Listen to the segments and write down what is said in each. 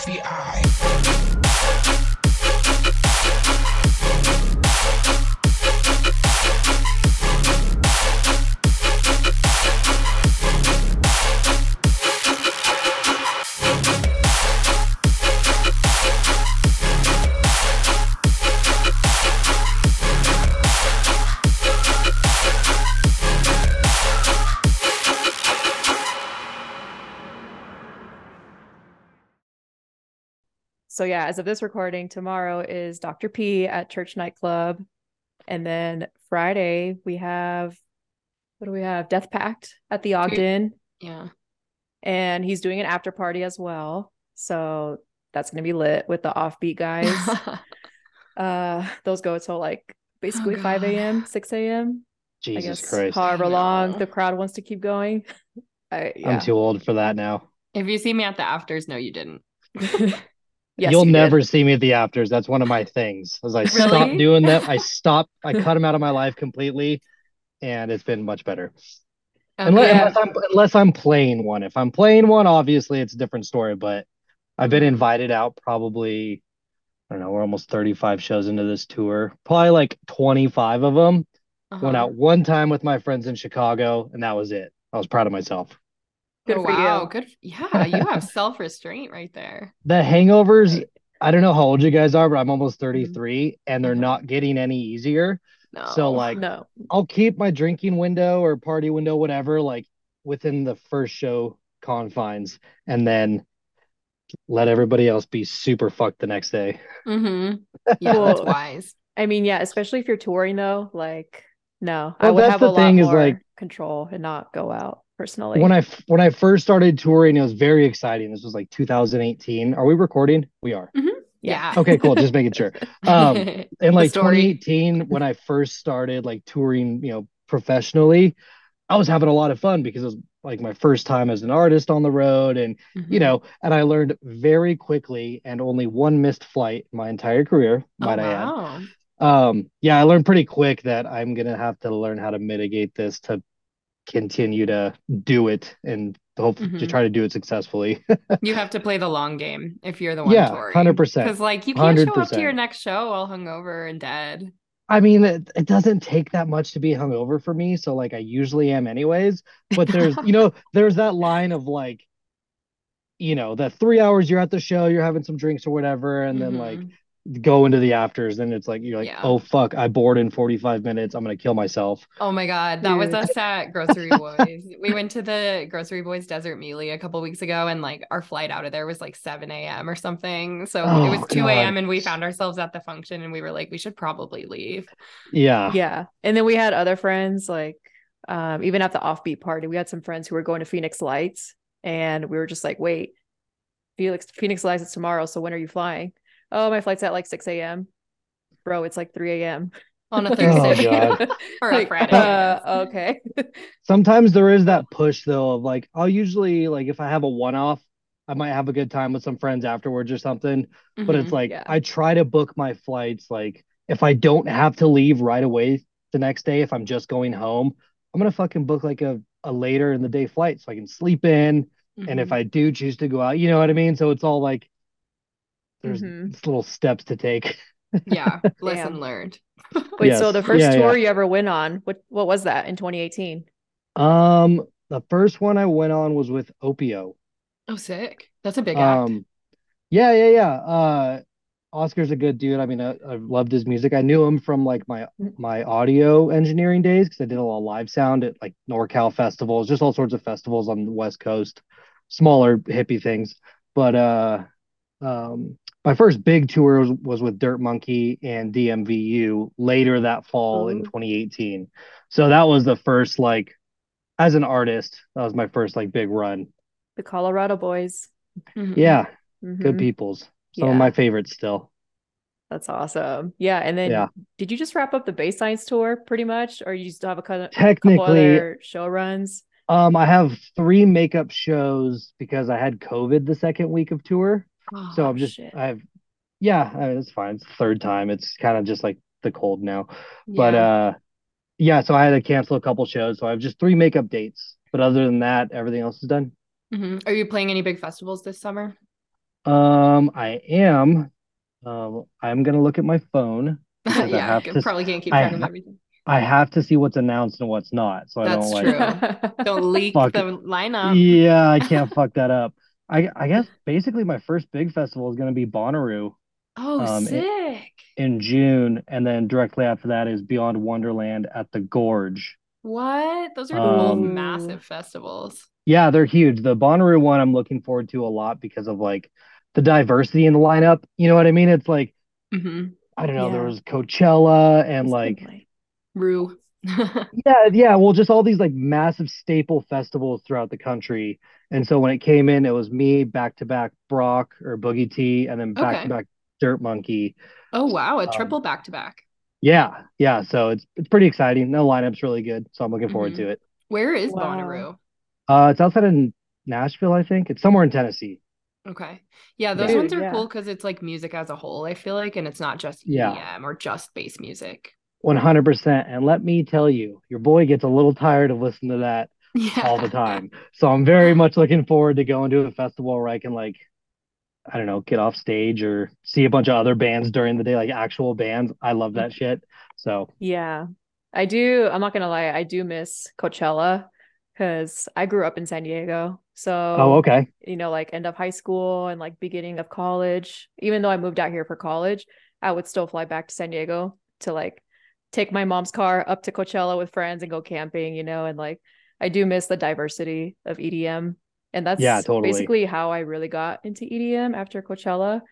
coffee eye. So yeah, as of this recording, tomorrow is Dr. P at Church Nightclub. And then Friday we have what do we have? Death Pact at the Ogden. Yeah. And he's doing an after party as well. So that's gonna be lit with the offbeat guys. uh those go till like basically 5 a.m., 6 a.m. I Jesus guess Christ. however I long the crowd wants to keep going. I, yeah. I'm too old for that now. if you see me at the afters, no, you didn't. Yes, You'll you did. never see me at the afters. That's one of my things. As I stop Really? doing that, I stop. I cut them out of my life completely, and it's been much better. Unless, Okay. unless I'm unless I'm playing one. If I'm playing one, obviously it's a different story. But I've been invited out probably. I don't know. We're almost 35 shows into this tour. Probably like 25 of them went Uh-huh. out one time with my friends in Chicago, and that was it. I was proud of myself. Good oh, for wow. you. Good. Yeah, you have self restraint right there. The hangovers, I don't know how old you guys are, but I'm almost 33 and they're Mhm. not getting any easier. No. So like No. I'll keep my drinking window or party window, whatever, like within the first show confines and then let everybody else be super fucked the next day. Mm-hmm. Yeah, that's wise. I mean, yeah, especially if you're touring though, like no, I would that's have the a lot thing is, more like- control and not go out personally. When I f- when I first started touring, it was very exciting. This was like 2018. Are we recording? We are. Yeah. Okay, cool. Just making sure. Um, in like 2018 when i first started like touring you know professionally i was having a lot of fun because it was like my first time as an artist on the road and Mhm. you know and i learned very quickly and only one missed flight my entire career Oh, i wow. add um yeah i learned pretty quick that i'm gonna have to learn how to mitigate this to continue to do it and hope to Mhm. try to do it successfully You have to play the long game if you're the one Yeah, 100%. Because like you can't show up to your next show all hungover and dead. I mean, it, it doesn't take that much to be hungover for me, so like I usually am anyways. But there's, you know, there's that line of like, you know, the three hours you're at the show, you're having some drinks or whatever, and then like Mhm. Go into the afters, and it's like you're like, Yeah. oh fuck, I bored in 45 minutes, I'm gonna kill myself. Oh my God, that was us at Grocery Boys. we went to the Grocery Boys Desert Mealy a couple weeks ago, and like our flight out of there was like 7 a.m. or something. So Oh, it was 2 a.m. and we found ourselves at the function, and we were like, we should probably leave. Yeah, yeah. And then we had other friends like um even at the offbeat party, we had some friends who were going to Phoenix Lights and we were just like, wait, Felix Phoenix Lights is tomorrow, so when are you flying? Oh, my flight's at like 6 a.m. Bro, it's like 3 a.m. On a Oh, Thursday God. or a Like, Friday. Uh, okay. Sometimes there is that push though of like, I'll usually like if I have a one-off, I might have a good time with some friends afterwards or something. But it's Mhm. like Yeah. I try to book my flights like if I don't have to leave right away the next day, if I'm just going home, I'm gonna fucking book like a, a later in the day flight so I can sleep in. And if Mhm. I do choose to go out, you know what I mean? So it's all like there's Mhm. little steps to take. yeah, lesson Damn. learned. Wait, so the first Yeah, tour yeah. you ever went on, what what was that in 2018? Um, the first one I went on was with Opiuo. Oh, sick. That's a big act. Um, yeah, yeah, yeah. Uh, Oscar's a good dude. I mean, I, I've loved his music. I knew him from like my my audio engineering days because I did a lot of live sound at like NorCal festivals, just all sorts of festivals on the West Coast, smaller hippie things. But uh, um, my first big tour was, was with Dirt Monkey and DMVU later that fall in 2018. So that was the first like, as an artist, that was my first like big run. The Colorado Boys. Mhm. Yeah, good Mhm. peoples. Some of my favorites still. That's awesome. Yeah, and then Yeah. did you just wrap up the Science tour pretty much, or you still have a couple, couple Technically, other show runs? um, I have three makeup shows because I had COVID the second week of tour. Oh, So I'm just, shit. I have, yeah, I mean, it's fine. It's the third time. It's kind of just like the cold now. But uh, yeah, so I had to cancel a couple shows. So I have just three makeup dates. But other than that, everything else is done. Mhm. Are you playing any big festivals this summer? Um, I am. Um, I'm gonna look at my phone. I yeah, have you to- probably can't keep I track of everything. I have to see what's announced and what's not, so I don't like. true. Don't leak the lineup. Yeah, I can't fuck that up. I I guess basically my first big festival is gonna be Bonnaroo Oh, Um, sick. in June, and then directly after that is Beyond Wonderland at the Gorge. What? Those are both Um, massive festivals. Yeah, they're huge. The Bonnaroo one I'm looking forward to a lot because of like the diversity in the lineup. You know what I mean? It's like hmm I don't know, there was Coachella and It's like Rue. yeah, yeah, well just all these like massive staple festivals throughout the country. And so when it came in, it was me back to back Brock or Boogie T and then back to back Dirt Monkey. Oh, wow. A Um, triple back to back. Yeah, yeah. So it's it's pretty exciting. The lineup's really good, so I'm looking forward Mhm. to it. Where is Wow. Bonnaroo? Uh, it's outside of Nashville, I think. It's somewhere in Tennessee. Okay. Yeah, those Dude, ones are yeah. cool because it's like music as a whole, I feel like, and it's not just Yeah. EDM or just bass music. 100%. And let me tell you, your boy gets a little tired of listening to that Yeah. all the time. So I'm very much looking forward to going to a festival where I can like I don't know, get off stage or see a bunch of other bands during the day, like actual bands. I love that shit. So Yeah. I do. I'm not gonna lie. I do miss Coachella because I grew up in San Diego. So, oh okay. you know, like end of high school and like beginning of college, even though I moved out here for college, I would still fly back to San Diego to like take my mom's car up to Coachella with friends and go camping, you know, and like I do miss the diversity of EDM. And that's Yeah, totally. basically how I really got into EDM after Coachella.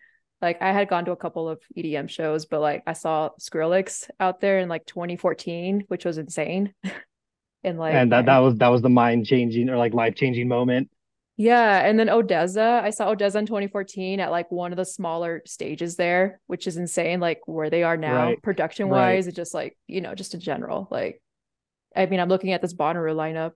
Like I had gone to a couple of EDM shows, but like I saw Skrillex out there in like 2014, which was insane. and like and that, that was that was the mind changing or like life changing moment. yeah, and then ODESZA, I saw ODESZA in 2014 at like one of the smaller stages there, which is insane, like where they are now, Right, production wise, and just like, you know, just in general. Like, I mean, I'm looking at this Bonnaroo lineup.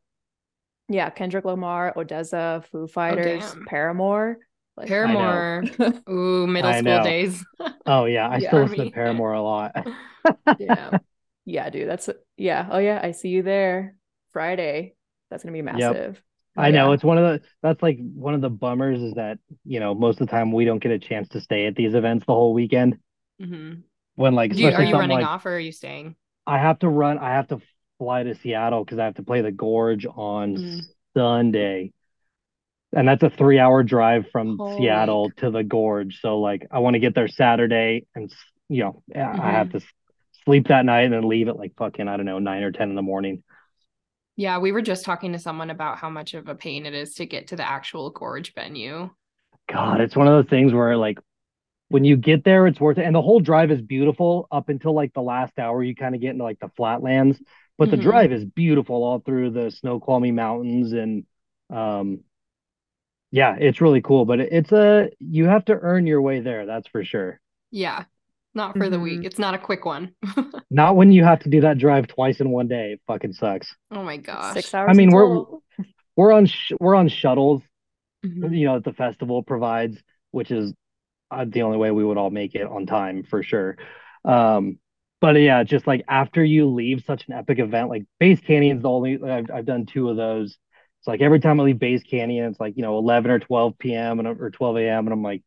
Yeah, Kendrick Lamar, ODESZA, Foo Fighters, damn. Paramore. Like, Paramore. Ooh, middle I school know. days. Oh yeah, I Yeah, still I listen to Paramore a lot. yeah. Yeah, dude, that's yeah. Oh yeah, I see you there Friday. That's gonna be massive. I know it's one of the that's like one of the bummers is that, you know, most of the time we don't get a chance to stay at these events the whole weekend. hmm When like you, are you running like off or are you staying? I have to run I have to fly to Seattle because I have to play the Gorge on Mm. Sunday. And that's a three hour drive from Holy Seattle to the Gorge. So like I want to get there Saturday and you know, I I have Mm-hmm. to sleep that night and then leave at like fucking, I don't know, nine or ten in the morning. Yeah, we were just talking to someone about how much of a pain it is to get to the actual gorge venue. God, it's one of those things where like when you get there, it's worth it. And the whole drive is beautiful up until like the last hour. You kind of get into like the flatlands, but the Mhm. drive is beautiful all through the Snoqualmie Mountains and um yeah, it's really cool. But it's a you have to earn your way there, that's for sure. Yeah, not for the week. Mhm. It's not a quick one. Not when you have to do that drive twice in one day. It fucking sucks. Oh my gosh. Six hours. I mean, in we're- total. We're on sh- we're on shuttles Mhm. you know, that the festival provides, which is uh, the only way we would all make it on time for sure. Um, but yeah, just like after you leave such an epic event, like Bass Canyon's the only I've I've done two of those. It's like every time I leave Bass Canyon, it's like you know 11 or 12 p.m. and or 12 a.m. and I'm like,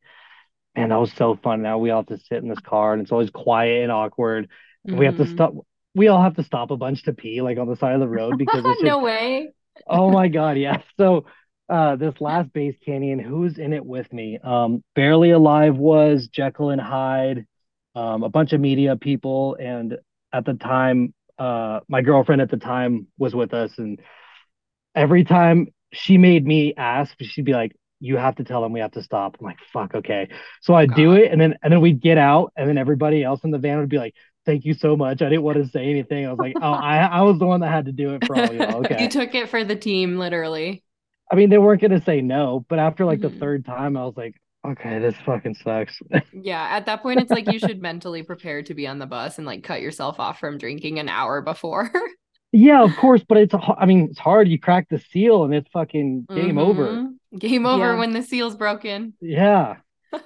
man, that was so fun. Now we all have to sit in this car and it's always quiet and awkward. And we have to Mhm. stop. We all have to stop a bunch to pee, like on the side of the road because it's just no way. Oh my God, yeah. So uh this last Bass Canyon, who's in it with me? Um Barely Alive was Jekyll and Hyde, um, a bunch of media people, and at the time, uh my girlfriend at the time was with us, and every time she made me ask, she'd be like, You have to tell them we have to stop. I'm like, fuck, okay. So I do it, and then and then we'd get out, and then everybody else in the van would be like, Thank you so much. I didn't want to say anything. I was like, Oh, I I was the one that had to do it for all you. Okay. You took it for the team, literally. I mean, they weren't gonna say no, but after like the Mhm. third time, I was like, okay, this fucking sucks. Yeah, at that point, it's like you should mentally prepare to be on the bus and like cut yourself off from drinking an hour before. yeah, of course, but it's a- I mean, it's hard. You crack the seal and it's fucking game over. Mhm. Game over Yeah. when the seal's broken. Yeah.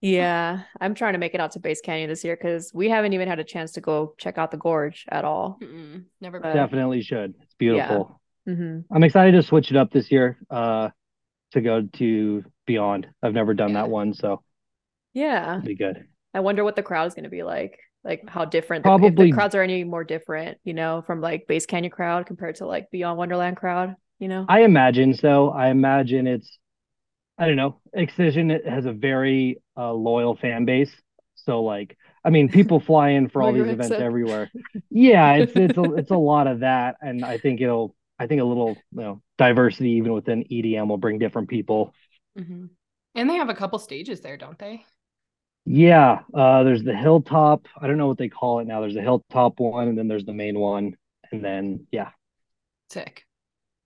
Yeah, I'm trying to make it out to Bass Canyon this year because we haven't even had a chance to go check out the gorge at all. Mm-mm, never been. Definitely should. It's beautiful. hmm I'm excited to switch it up this year. Uh, to go to Beyond. I've never done Yeah. that one, so Yeah. it'll be good. I wonder what the crowd is going to be like. Like how different the, Probably- the crowds are any more different, you know, from like Bass Canyon crowd compared to like Beyond Wonderland crowd, you know? I imagine so. I imagine it's, I don't know, Excision has a very uh, loyal fan base. So like, I mean, people fly in for all these events Rexa. everywhere. Yeah, it's it's a it's a lot of that, and I think it'll, I think a little, you know, diversity even within EDM will bring different people. hmm And they have a couple stages there, don't they? Yeah, uh, there's the hilltop. I don't know what they call it now. There's the hilltop one, and then there's the main one, and then yeah, Sick.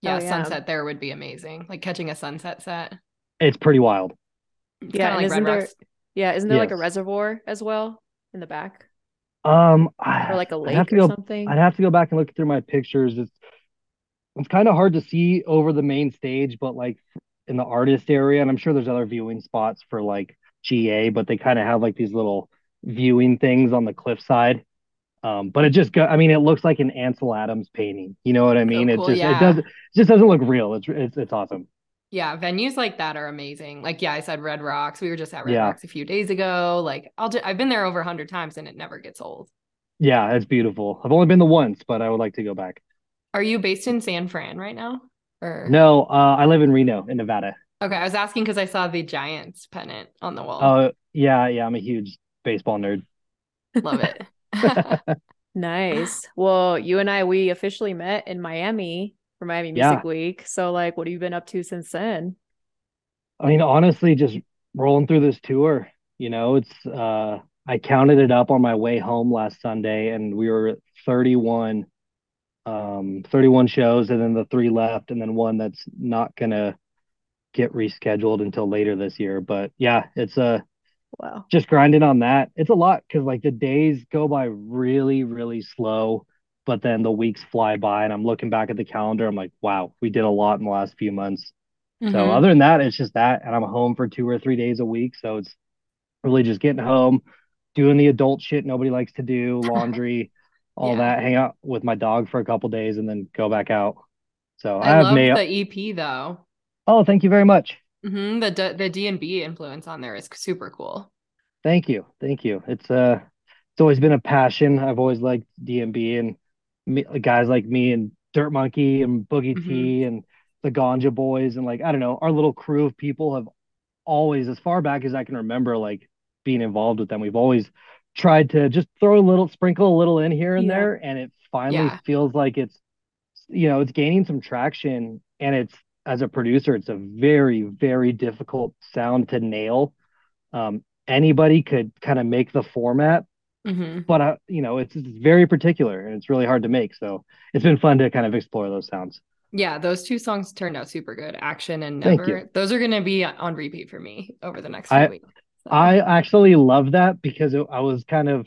Oh, Yeah, yeah. sunset there would be amazing. Like catching a sunset set. it's pretty wild. It's Yeah, like isn't Red there- Rocks. Yeah, isn't there like a reservoir as well in the back Um, or like a I'd have to or go. something? I'd have to go back and look through my pictures. It's it's kind of hard to see over the main stage, but like in the artist area, and I'm sure there's other viewing spots for like GA, but they kind of have like these little viewing things on the cliffside. Um, but it just go, I mean, it looks like an Ansel Adams painting. You know what I mean? cool, it just yeah. it does it just doesn't look real. It's it's it's awesome. Yeah, venues like that are amazing. Like, yeah, I said Red Rocks. We were just at Red Yeah. Rocks a few days ago. Like, I'll just, I've been there over a hundred times and it never gets old. Yeah, it's beautiful. I've only been the once, but I would like to go back. Are you based in San Fran right now? Or No, uh, I live in Reno, in Nevada. Okay, I was asking because I saw the Giants pennant on the wall. Oh, yeah, yeah, I'm a huge baseball nerd. Love it. Nice. Well, you and I, we officially met in Miami for Miami Yeah. Music Week. So, like, what have you been up to since then? I mean, honestly, just rolling through this tour, you know, it's uh I counted it up on my way home last Sunday and we were at 31 um 31 shows and then the three left and then one that's not gonna get rescheduled until later this year. But yeah, it's a Wow. just grinding on that. It's a lot because like the days go by really, really slow, but then the weeks fly by and I'm looking back at the calendar, I'm like, wow, we did a lot in the last few months. So Mhm. other than that, it's just that, and I'm home for two or three days a week. So it's really just getting home, doing the adult shit nobody likes to do, laundry, all Yeah. that, hang out with my dog for a couple days, and then go back out. So I, I have love the EP though. Oh, thank you very much. hmm The D- the D and B influence on there is super cool. Thank you, thank you. It's uh, it's always been a passion. I've always liked D&B and me, guys like me and Dirt Monkey and Boogie Mhm. T and the Ganja Boys and like I don't know, our little crew of people have always, as far back as I can remember, like being involved with them. We've always tried to just throw a little, sprinkle a little in here and Yeah. there, and it finally Yeah. feels like it's, you know, it's gaining some traction. And it's as a producer, it's a very, very difficult sound to nail. Um, anybody could kind of make the format, hmm but uh, you know, it's, it's very particular and it's really hard to make. So it's been fun to kind of explore those sounds. Yeah, those two songs turned out super good. Action and Never. Those are gonna be on repeat for me over the next few I- weeks. So- I actually love that because it, I was kind of,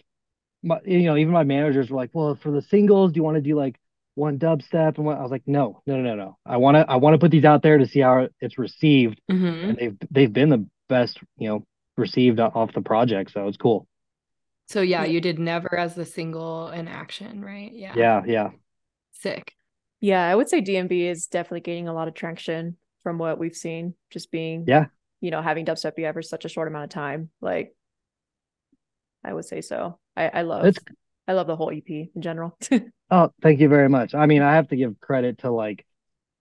my, you know, even my managers were like, "Well, for the singles, do you want to do like one dubstep?" And what I was like, "No, no, no, no. I want to, I want to put these out there to see how it's received, Mhm. and they've they've been the best, you know, received off the project, so it's cool. So yeah, Yeah. you did Never as the single in action, right? Yeah. Yeah, yeah, Sick. Yeah, I would say D&B is definitely gaining a lot of traction from what we've seen, just being, Yeah. You know, having dubstep be ever such a short amount of time. Like, I would say so. I, I love, It's- I love the whole EP in general. Oh, thank you very much. I mean, I have to give credit to like,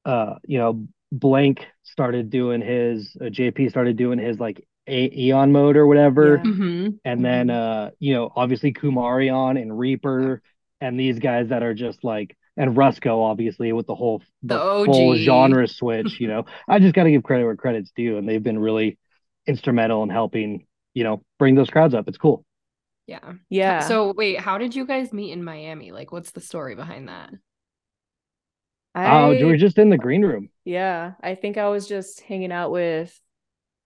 uh, you know, Blank started doing his, uh, JP started doing his like a- Eon mode or whatever. Yeah. hmm and then uh you know obviously Kumarion and Reaper and these guys that are just like and Rusko obviously with the whole The full OG. genre switch you know I just got to give credit where credit's due and they've been really instrumental in helping you know bring those crowds up it's cool Yeah. yeah. So wait, how did you guys meet in Miami? Like, what's the story behind that? oh we I, were just in the green room yeah, I think I was just hanging out with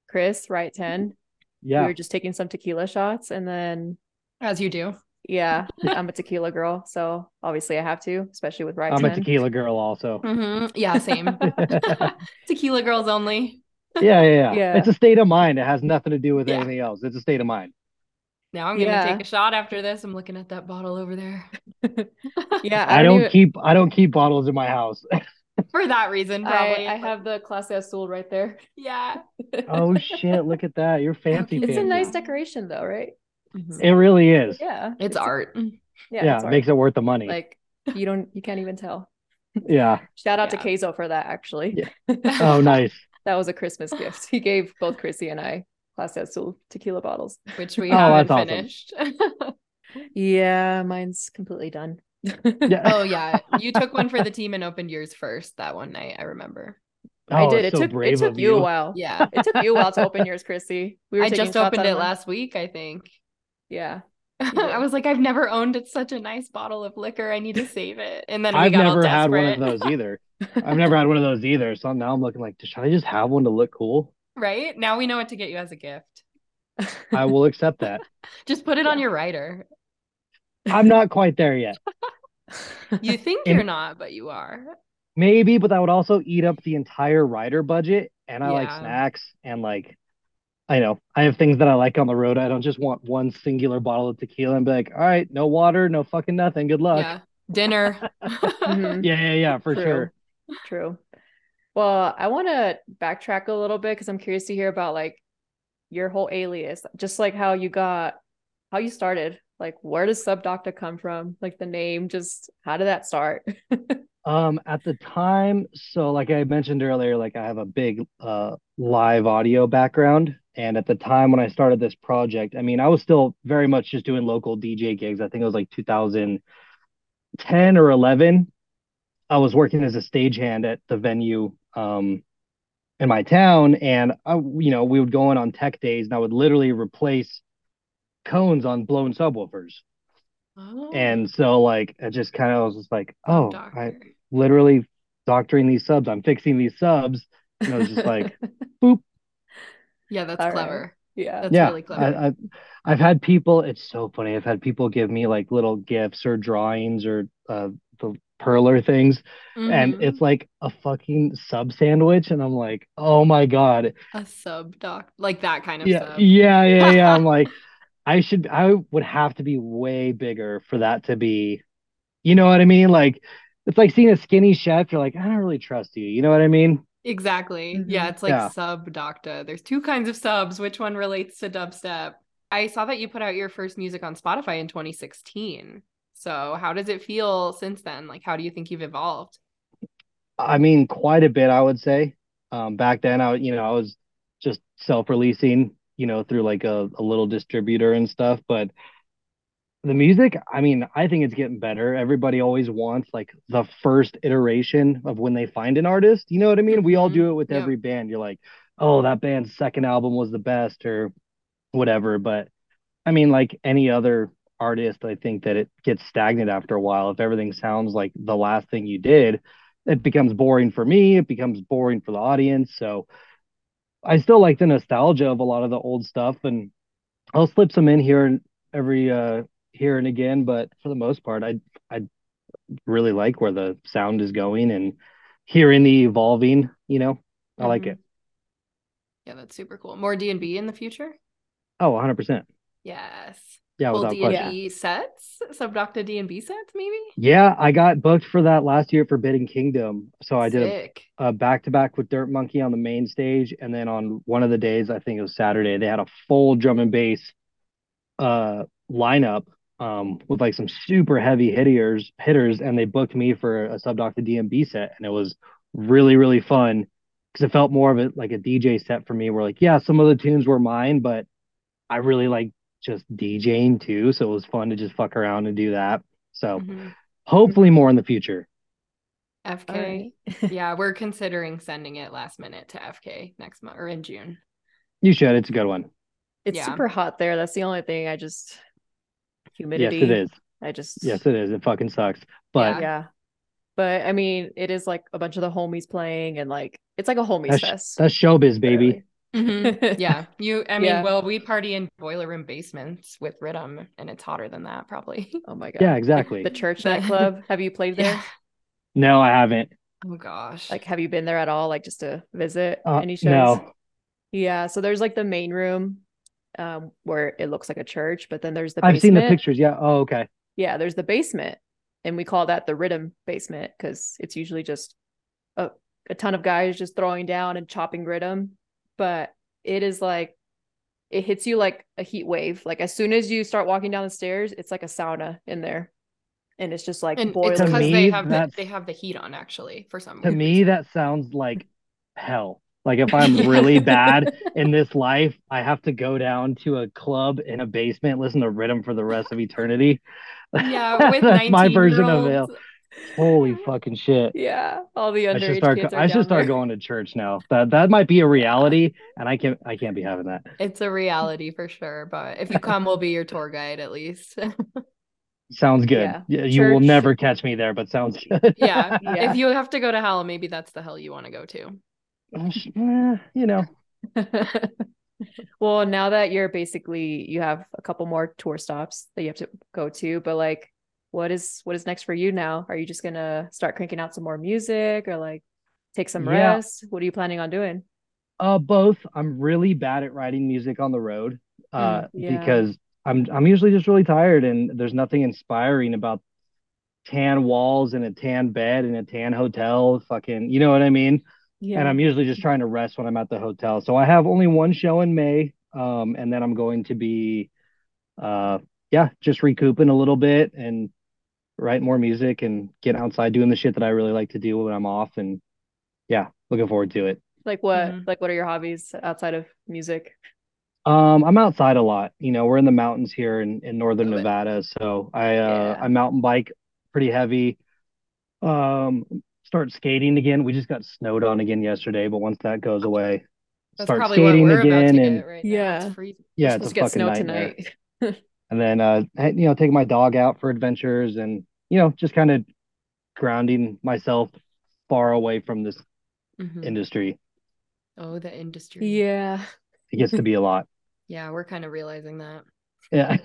Chris, right? 10. Yeah, We were just taking some tequila shots and then As you do. Yeah, I'm a tequila girl, so obviously I have to, especially with right I'm a tequila girl also hmm Yeah, same. Tequila girls only. yeah, yeah yeah Yeah. it's a state of mind it has nothing to do with Yeah. anything else it's a state of mind Now I'm gonna Yeah. take a shot after this. I'm looking at that bottle over there. Yeah, I don't don't even- keep I don't keep bottles in my house For that reason, I, probably. I have the Clase Azul right there. yeah. Oh shit! Look at that. You're fancy. cute. It's a nice decoration though, right? Mm-hmm. It really is. Yeah. It's art. Yeah, Yeah, it's it art. makes it worth the money. like you don't you can't even tell. yeah. Shout out Yeah. to Keizo for that actually. Yeah. Oh, nice. that was a Christmas gift. He gave both Chrissy and I Clase Azul tequila bottles. Which we Oh, haven't that's awesome. finished. Yeah, mine's completely done. Yeah. oh yeah. You took one for the team and opened yours first that one night, I remember. I Oh, did. It so took it took of you a while. Yeah. It took you a while to open yours, Chrissy. We were I just opened it last week, I think. Yeah. I was like, I've never owned it, such a nice bottle of liquor. I need to save it. And then we I've got all never had one of those either. I've never had one of those either. So now I'm looking like, should I just have one to look cool? Right? Now we know what to get you as a gift. I will accept that. Just put it on your rider. I'm not quite there yet. You think In- you're not, but you are. Maybe, but that would also eat up the entire rider budget. And I like snacks and like, I know I have things that I like on the road. I don't just want one singular bottle of tequila and be like, all right, no water, no fucking nothing. Good luck. Yeah. Dinner. Mhm. Yeah, yeah, yeah, for True. sure. True. Well, I want to backtrack a little bit because I'm curious to hear about like your whole alias, just like how you got, how you started. Like, where does Subdocta come from? Like the name, just how did that start? Um, at the time, so like I mentioned earlier, like I have a big uh live audio background. And at the time when I started this project, I mean, I was still very much just doing local DJ gigs. I think it was like 2010 or 11. I was working as a stagehand at the venue um in my town, and I, you know, we would go in on tech days, and I would literally replace cones on blown subwoofers. Oh. And so like I just kind of was just like, oh, I literally doctoring these subs. I'm fixing these subs. And I was just like, boop. Yeah, that's All right. clever. yeah. That's yeah. really clever. I, I've I've had people. It's so funny. I've had people give me like little gifts or drawings or uh, the perler things, and Mhm. it's like a fucking sub sandwich, and I'm like, oh my god. a sub doc, like that kind of Yeah, sub. yeah, yeah, yeah. I'm like, I should. I would have to be way bigger for that to be. You know what I mean? Like, it's like seeing a skinny chef. You're like, I don't really trust you. You know what I mean? Exactly. Yeah, Mhm. it's like Yeah. sub docta. There's two kinds of subs. Which one relates to dubstep? I saw that you put out your first music on Spotify in 2016. So how does it feel since then? Like, how do you think you've evolved? I mean, quite a bit, I would say. Um, back then, I, you know, I was just self-releasing, you know, through like a, a little distributor and stuff. But the music, I mean, I think it's getting better. Everybody always wants like the first iteration of when they find an artist. You know what I mean? We all do it with Yep. every band. You're like, oh, that band's second album was the best or whatever. But I mean, like any other artist, I think that it gets stagnant after a while. If everything sounds like the last thing you did, it becomes boring for me. It becomes boring for the audience. So I still like the nostalgia of a lot of the old stuff, and I'll slip some in here and every uh here and again. But for the most part, I I really like where the sound is going and hearing the evolving. You know, I like Mhm. it. Yeah, that's super cool. More D&B in the future? Oh, 100 percent. Yes. Yeah, Full D&B sets? Sub docta D&B sets, maybe? Yeah, I got booked for that last year at Forbidden Kingdom. So I did a Sick. back to back with Dirt Monkey on the main stage, and then on one of the days, I think it was Saturday, they had a full drum and bass uh lineup um with like some super heavy hitters hitters, and they booked me for a Subdocta D&B set, and it was really really fun because it felt more of it like a DJ set for me. Where like yeah, some of the tunes were mine, but I really like just DJing too, so it was fun to just fuck around and do that. So Mhm. hopefully more in the future. FK. All right. yeah, we're considering sending it last minute to FK next month or in June. You should. It's a good one. It's Yeah. super hot there. That's the only thing. I just humidity. Yes, it is. I just Yes, it is. It fucking sucks. But Yeah. yeah. But I mean, it is like a bunch of the homies playing, and like it's like a homies that's fest. that's showbiz, baby. literally. Mhm. Yeah, you. I mean, Yeah. well, we party in boiler room basements with Riddim, and it's hotter than that, probably. Oh my god. Yeah, exactly. The church nightclub. Have you played there? Yeah. No, I haven't. Oh gosh. Like, have you been there at all? Like, just to visit Uh, any shows? no. Yeah. So there's like the main room, um, where it looks like a church, but then there's the I've seen the pictures. Yeah. Oh, okay. Yeah, there's the basement, and we call that the riddim basement because it's usually just a, a ton of guys just throwing down and chopping riddim, but it is like it hits you like a heat wave. Like as soon as you start walking down the stairs, it's like a sauna in there. And it's just like And boiling. it's because they have the, they have the heat on actually for some To weird me, that sounds like hell. Like if I'm really bad in this life, I have to go down to a club in a basement, listen to riddim for the rest of eternity. yeah, with That's my version of 19-year-olds. hell. Holy fucking shit. yeah, all the I should underage start kids are I should start there. going to church now. That that might be a reality and I can't I can't be having that. It's a reality for sure, but if you come, we'll be your tour guide at least. Sounds good. Yeah. Yeah, you will never catch me there, but sounds good. yeah. Yeah. If you have to go to hell, maybe that's the hell you want to go to. Eh, you know, well, now that you're basically you have a couple more tour stops that you have to go to, but like what is what is next for you now? Are you just gonna start cranking out some more music or like take some Yeah. rest? What are you planning on doing? Uh, both. I'm really bad at writing music on the road, uh, Mm, yeah. because I'm I'm usually just really tired, and there's nothing inspiring about tan walls and a tan bed in a tan hotel. Fucking, you know what I mean? Yeah. And I'm usually just trying to rest when I'm at the hotel. So I have only one show in May, um, and then I'm going to be, uh, yeah, just recouping a little bit and write more music and get outside doing the shit that I really like to do when I'm off, and yeah, looking forward to it. like what Mhm. like what are your hobbies outside of music? Um, I'm outside a lot. You know, we're in the mountains here in, in northern Love it. Nevada, so I uh Yeah. I mountain bike pretty heavy. Um, start skating again. We just got snowed on again yesterday, but once that goes away, That's start probably what skating we're about again to and get right now. Yeah. It's freezing. yeah, We're it's a supposed to get fucking snow nightmare. tonight. And then uh you know, take my dog out for adventures and you know, just kind of grounding myself far away from this Mhm. industry. Oh, the industry. yeah. It gets to be a lot. Yeah, we're kind of realizing that. Yeah.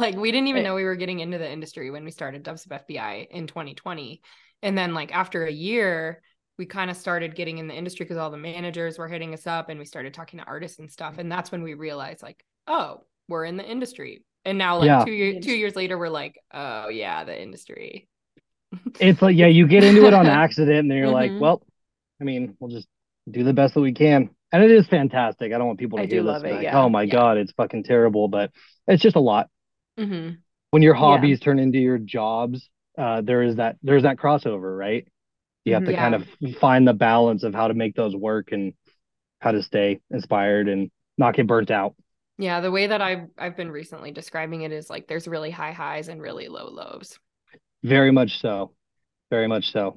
Like we didn't even Right. know we were getting into the industry when we started Dubstep FBI in 2020. And then like after a year, we kind of started getting in the industry because all the managers were hitting us up and we started talking to artists and stuff. And that's when we realized like, oh, we're in the industry. And now like Yeah. two years two years later, we're like, oh yeah, the industry. It's like, yeah, you get into it on accident and then you're like, Mhm. well, I mean, we'll just do the best that we can. And it is fantastic. I don't want people to I hear do this it, yeah. oh my Yeah. God, it's fucking terrible. But it's just a lot. Hmm When your Yeah. hobbies turn into your jobs, uh, there is that there's that crossover, right? You have to kind of find the balance of how to make those work and how to stay inspired and not get burnt out. Yeah, the way that I've I've been recently describing it is like there's really high highs and really low lows. Very much so. Very much so.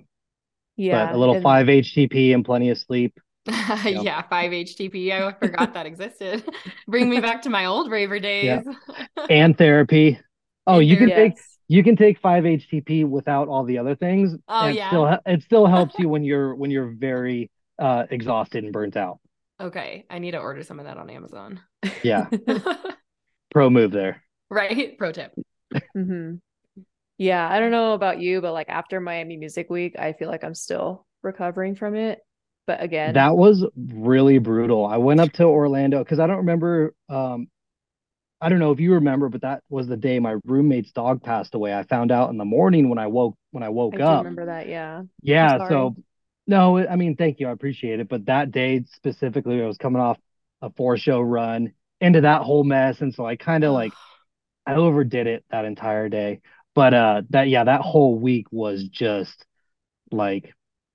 Yeah. But a little and- five HTP and plenty of sleep. yeah, 5-HTP. I forgot that existed. Bring me back to my old raver days. Yeah. And therapy. Oh, And you can therapy. take you can take 5-HTP without all the other things. Oh, and it yeah. Still, it still helps you when you're when you're very uh exhausted and burnt out. Okay, I need to order some of that on Amazon. Yeah. Pro move there. right? Pro tip. hmm Yeah, I don't know about you, but like after Miami Music Week, I feel like I'm still recovering from it. But again, That was really brutal. I went up to Orlando because I don't remember um I don't know if you remember, but that was the day my roommate's dog passed away. I found out in the morning when I woke when I woke I up. remember that. Yeah. Yeah, so no, I mean, thank you. I appreciate it. But that day specifically, I was coming off a four show run into that whole mess. And so I kind of like I overdid it that entire day. But uh that yeah, that whole week was just like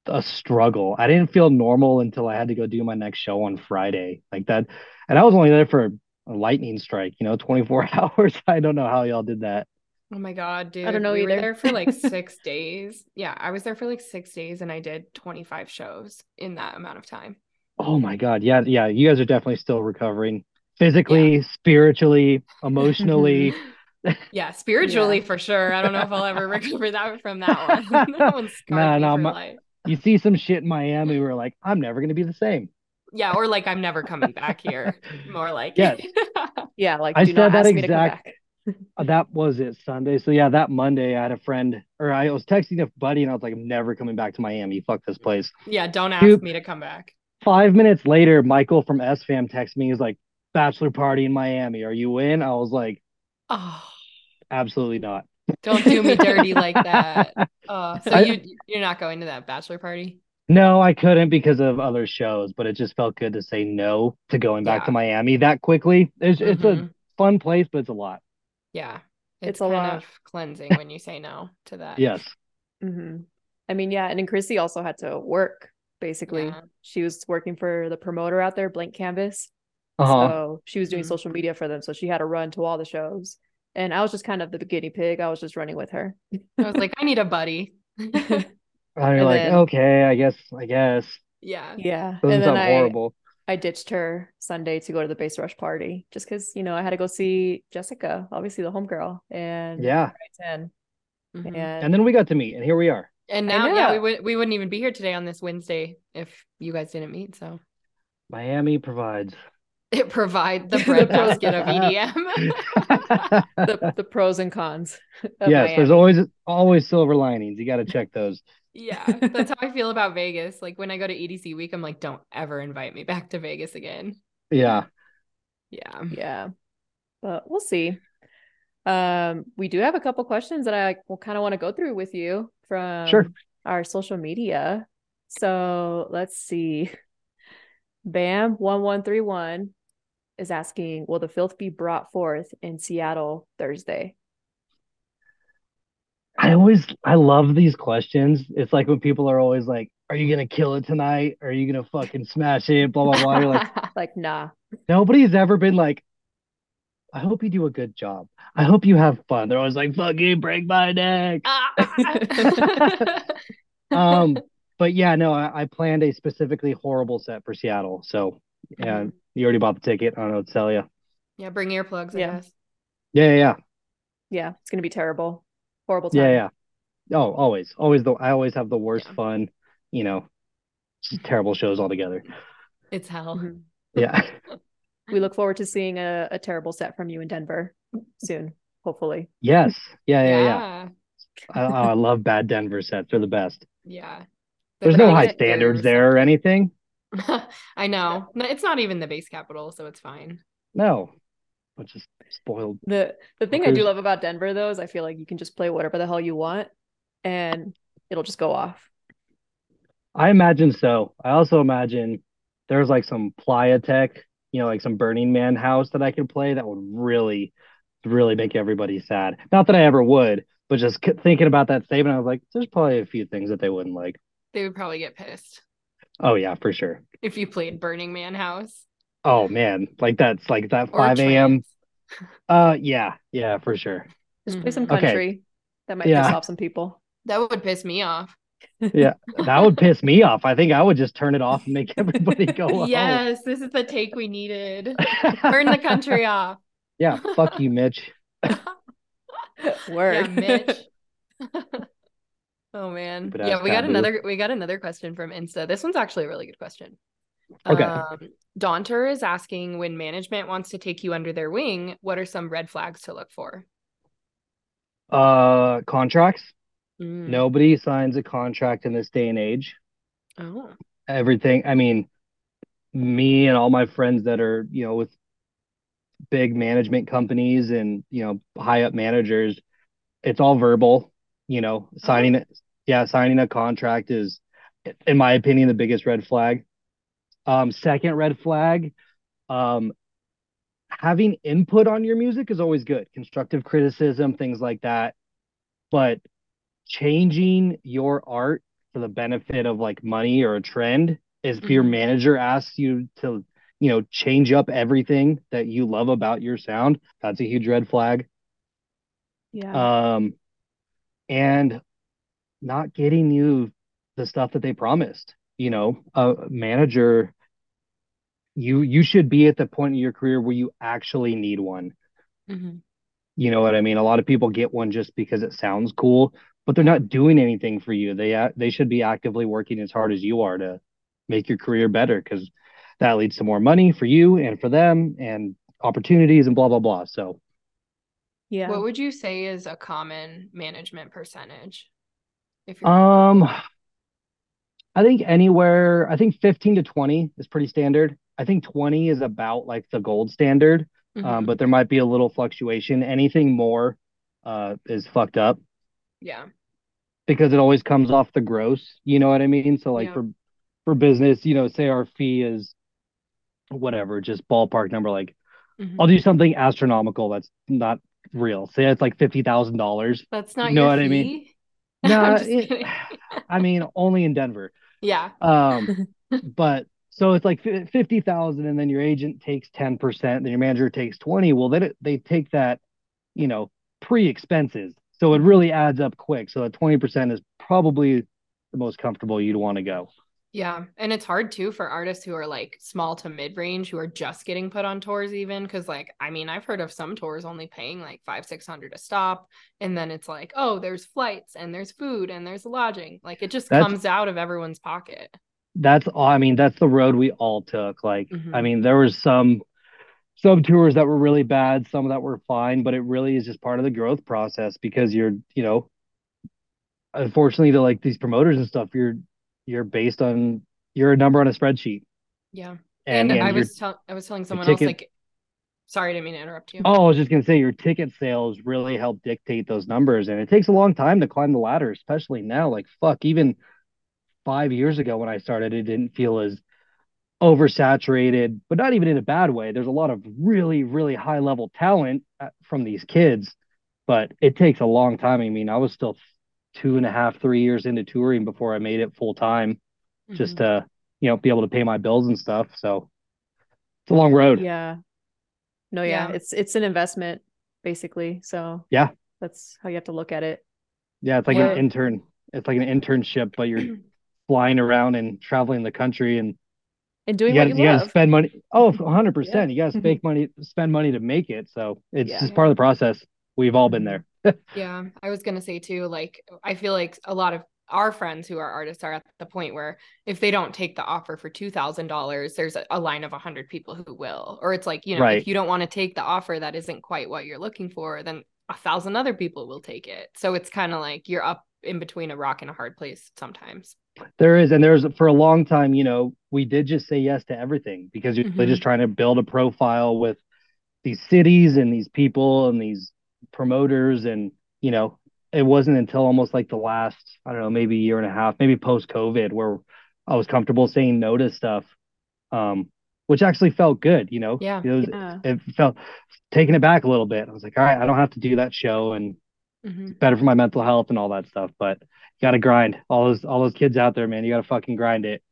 a struggle. I didn't feel normal until I had to go do my next show on Friday. Like that. And I was only there for a lightning strike, you know, 24 hours. I don't know how y'all did that. Oh my god, dude. I don't know we were either. there for like six days. Yeah, I was there for like six days and I did 25 shows in that amount of time. Oh my God. Yeah, yeah. You guys are definitely still recovering physically, spiritually, emotionally. Yeah, spiritually Yeah. for sure. I don't know if I'll ever recover that from that one. that one's scarred Nah, nah, for my- life. You see some shit in Miami, we're like, I'm never gonna be the same. Yeah, or like I'm never coming back here. More like Yes. Yeah. Like, I do not said that ask me to come exact- That was it Sunday. So yeah, that Monday I had a friend or I was texting a buddy and I was like, I'm never coming back to Miami. Fuck this place. yeah, don't ask Dude. me to come back. Five minutes later, Michael from SFAM texted me. He's like, bachelor party in Miami. Are you in? I was like, Oh, absolutely not. Don't do me dirty like that. Oh, so I- you you're not going to that bachelor party? No, I couldn't because of other shows, but it just felt good to say no to going back to Miami that quickly. It's it's a Mhm. fun place, but it's a lot. Yeah. It's It's, a kind lot. of cleansing when you say no to that. Yes. hmm I mean, yeah, and then Chrissy also had to work basically. Yeah. She was working for the promoter out there, Blank Canvas. Uh-huh. So she was doing Mhm. social media for them. So she had to run to all the shows. And I was just kind of the guinea pig. I was just running with her. I was like, I need a buddy. And you're And like, then- okay, I guess, I guess. yeah. yeah. Doesn't and then I, horrible. I ditched her Sunday to go to the Bass Rush party just because, you know, I had to go see Jessica, obviously the homegirl, and Yeah. 10. Mhm. And, And then we got to meet, and here we are. And now, yeah, we know. would we wouldn't even be here today on this Wednesday if you guys didn't meet. So Miami provides. it provides the The breadbasket of E EDM. the, the pros and cons. of there's Miami. always always silver linings. You got to check those. yeah, that's how I feel about Vegas. Like when I go to EDC week, I'm like, don't ever invite me back to Vegas again. Yeah. Yeah. Yeah. But we'll see. Um, we do have a couple questions that I will kind of want to go through with you from our social media. So let's see. Bam1131 is asking, will the filth be brought forth in Seattle Thursday? I always I love these questions. It's like when people are always like, "Are you gonna kill it tonight? Are you gonna fucking smash it?" Blah blah blah. You're like, like, nah. nobody's ever been like, "I hope you do a good job. I hope you have fun." They're always like, "Fucking break my neck." Ah. Um, but yeah, no, I, I planned a specifically horrible set for Seattle. So yeah, Mhm. You already bought the ticket. I don't know what to tell you. yeah, bring earplugs, I Yeah. guess. Yeah, yeah, yeah, Yeah, it's gonna be terrible. Horrible time. yeah, yeah. Oh, always, always the I always have the worst Yeah. fun. You know, just terrible shows altogether. It's hell. Mhm. Yeah. We look forward to seeing a, a terrible set from you in Denver soon, hopefully. Yes. Yeah, yeah, yeah. Yeah. I, oh, I love bad Denver sets. They're the best. Yeah. The There's no high standards there or anything. I know. It's not even the bass capital, so it's fine. No. But just spoiled. The the thing I do love about Denver though is I feel like you can just play whatever the hell you want and it'll just go off. I imagine so. I also imagine there's like some Playa Tech, you know, like some Burning Man house that I could play that would really, really make everybody sad. Not that I ever would, but just thinking about that statement, I was like, there's probably a few things that they wouldn't like. They would probably get pissed Oh yeah, for sure. if you played Burning Man House. Oh man, like that's like that Or 5 a.m. Uh, yeah, yeah, for sure. Just play some Mhm. Okay. country. That might Yeah. piss off some people. That would piss me off. Yeah, that would piss me off. I think I would just turn it off and make everybody go home. yes, this is the take we needed. Turn the country off. yeah, fuck you, Mitch. Word. Yeah, Mitch. Oh man. Yeah, we got taboo. another we got another question from Insta. This one's actually a really good question. Okay. Um, Daunter is asking when management wants to take you under their wing, what are some red flags to look for? Uh, contracts. Mm. Nobody signs a contract in this day and age. Oh. Everything, I mean, me and all my friends that are, you know, with big management companies and, you know, high up managers, it's all verbal, you know, signing it. Yeah, signing a contract is, in my opinion, the biggest red flag. Um, second red flag, um, having input on your music is always good. Constructive criticism, things like that. But changing your art for the benefit of like money or a trend is if your Mhm. manager asks you to, you know, change up everything that you love about your sound, that's a huge red flag. Yeah. Um, and not getting you the stuff that they promised. You know, a manager, you you should be at the point in your career where you actually need one. Mhm. You know what I mean? A lot of people get one just because it sounds cool, but they're not doing anything for you. They they should be actively working as hard as you are to make your career better because that leads to more money for you and for them and opportunities and blah blah blah. So yeah. What would you say is a common management percentage? If you're Um, I think anywhere, I think 15 to 20 is pretty standard. I think 20 is about like the gold standard, um, Mhm. but there might be a little fluctuation. Anything more uh, is fucked up yeah. because it always comes off the gross. You know what I mean? So like Yeah. for for business, you know, say our fee is whatever, just ballpark number, like Mhm. I'll do something astronomical that's not real. Say it's like fifty thousand dollars. That's not You know what I fee. mean? I'm No, just it- I mean, only in Denver. yeah. Um, but so it's like fi- fifty thousand, and then your agent takes ten percent, then your manager takes twenty. Well, then it, they take that, you know, pre expenses, so it really adds up quick. So that twenty percent is probably the most comfortable you'd want to go. Yeah. And it's hard too for artists who are like small to mid range who are just getting put on tours, even because, like, I mean, I've heard of some tours only paying like five, 600 a stop. And then it's like, oh, there's flights and there's food and there's lodging. Like, it just That's- comes out of everyone's pocket. That's all. I mean, that's the road we all took. Like, I Mhm. mean, there was some some tours that were really bad, some that were fine, but it really is just part of the growth process because you're, you know, unfortunately to like these promoters and stuff, you're you're based on you're a number on a spreadsheet. Yeah. And, And, I was tell- I was telling someone else, like, sorry, I didn't mean to interrupt you. oh, I was just gonna say your ticket sales really help dictate those numbers, and it takes a long time to climb the ladder, especially now. Like fuck, even five years ago when I started, it didn't feel as oversaturated, but not even in a bad way. There's a lot of really, really high level talent uh, from these kids, but it takes a long time. I mean, I was still two and a half, three years into touring before I made it full time, just Mhm. to you know be able to pay my bills and stuff. So it's a long road. Yeah. No, yeah. Yeah. It's it's an investment basically. So Yeah. that's how you have to look at it. Yeah, it's like Yeah. an intern. It's like an internship, but you're flying around and traveling the country and And doing you what got you you got love. to spend money. Oh, 100%. You got to Mhm. spend money spend money to make it. So it's Yeah. just part of the process. We've all been there. Yeah, I was gonna say too, like I feel like a lot of our friends who are artists are at the point where if they don't take the offer for two thousand dollars, there's a, a line of a hundred people who will. Or it's like, you know, Right. if you don't want to take the offer that isn't quite what you're looking for, then a thousand other people will take it. So it's kind of like you're up in between a rock and a hard place sometimes. There is, and there's for a long time, you know, we did just say yes to everything because you're really Mhm. just trying to build a profile with these cities and these people and these promoters. And, you know, it wasn't until almost like the last, I don't know, maybe year and a half, maybe post COVID, where I was comfortable saying no to stuff, um, which actually felt good, you know? Yeah. It, was, Yeah. it felt taking it back a little bit. I was like, all right, I don't have to do that show and Mhm. better for my mental health and all that stuff. But you got to grind. All those all those kids out there, man, you got to fucking grind it.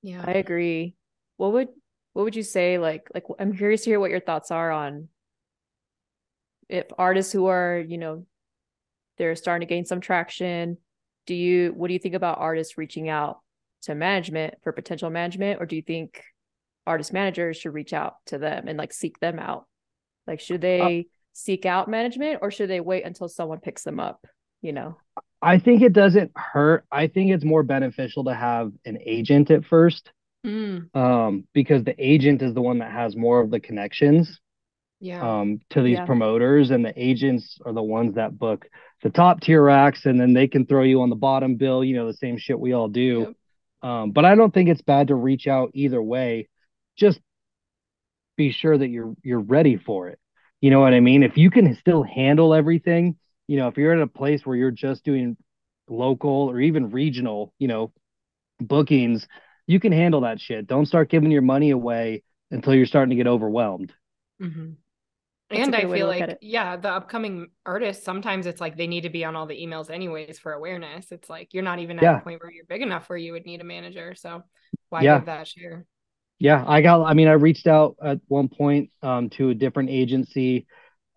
Yeah. I agree. What would what would you say like like I'm curious to hear what your thoughts are on if artists who are, you know, they're starting to gain some traction, do you what do you think about artists reaching out to management for potential management or do you think artist managers should reach out to them and like seek them out? Like should they seek out management or should they wait until someone picks them up, you know? I think it doesn't hurt. I think it's more beneficial to have an agent at first, Mm, um, because the agent is the one that has more of the connections yeah. um, to these Yeah. promoters, and the agents are the ones that book the top tier acts, and then they can throw you on the bottom bill. You know, the same shit we all do. Um, but I don't think it's bad to reach out either way. Just be sure that you're you're ready for it. You know what I mean? If you can still handle everything, you know, if you're at a place where you're just doing local or even regional, you know, bookings, you can handle that shit. Don't start giving your money away until you're starting to get overwhelmed. Mhm. And I good way to feel like, yeah, the upcoming artists, sometimes it's like they need to be on all the emails anyways for awareness. It's like you're not even at Yeah. a point where you're big enough where you would need a manager. So why Yeah. give that share? Yeah, I got I mean, I reached out at one point um to a different agency.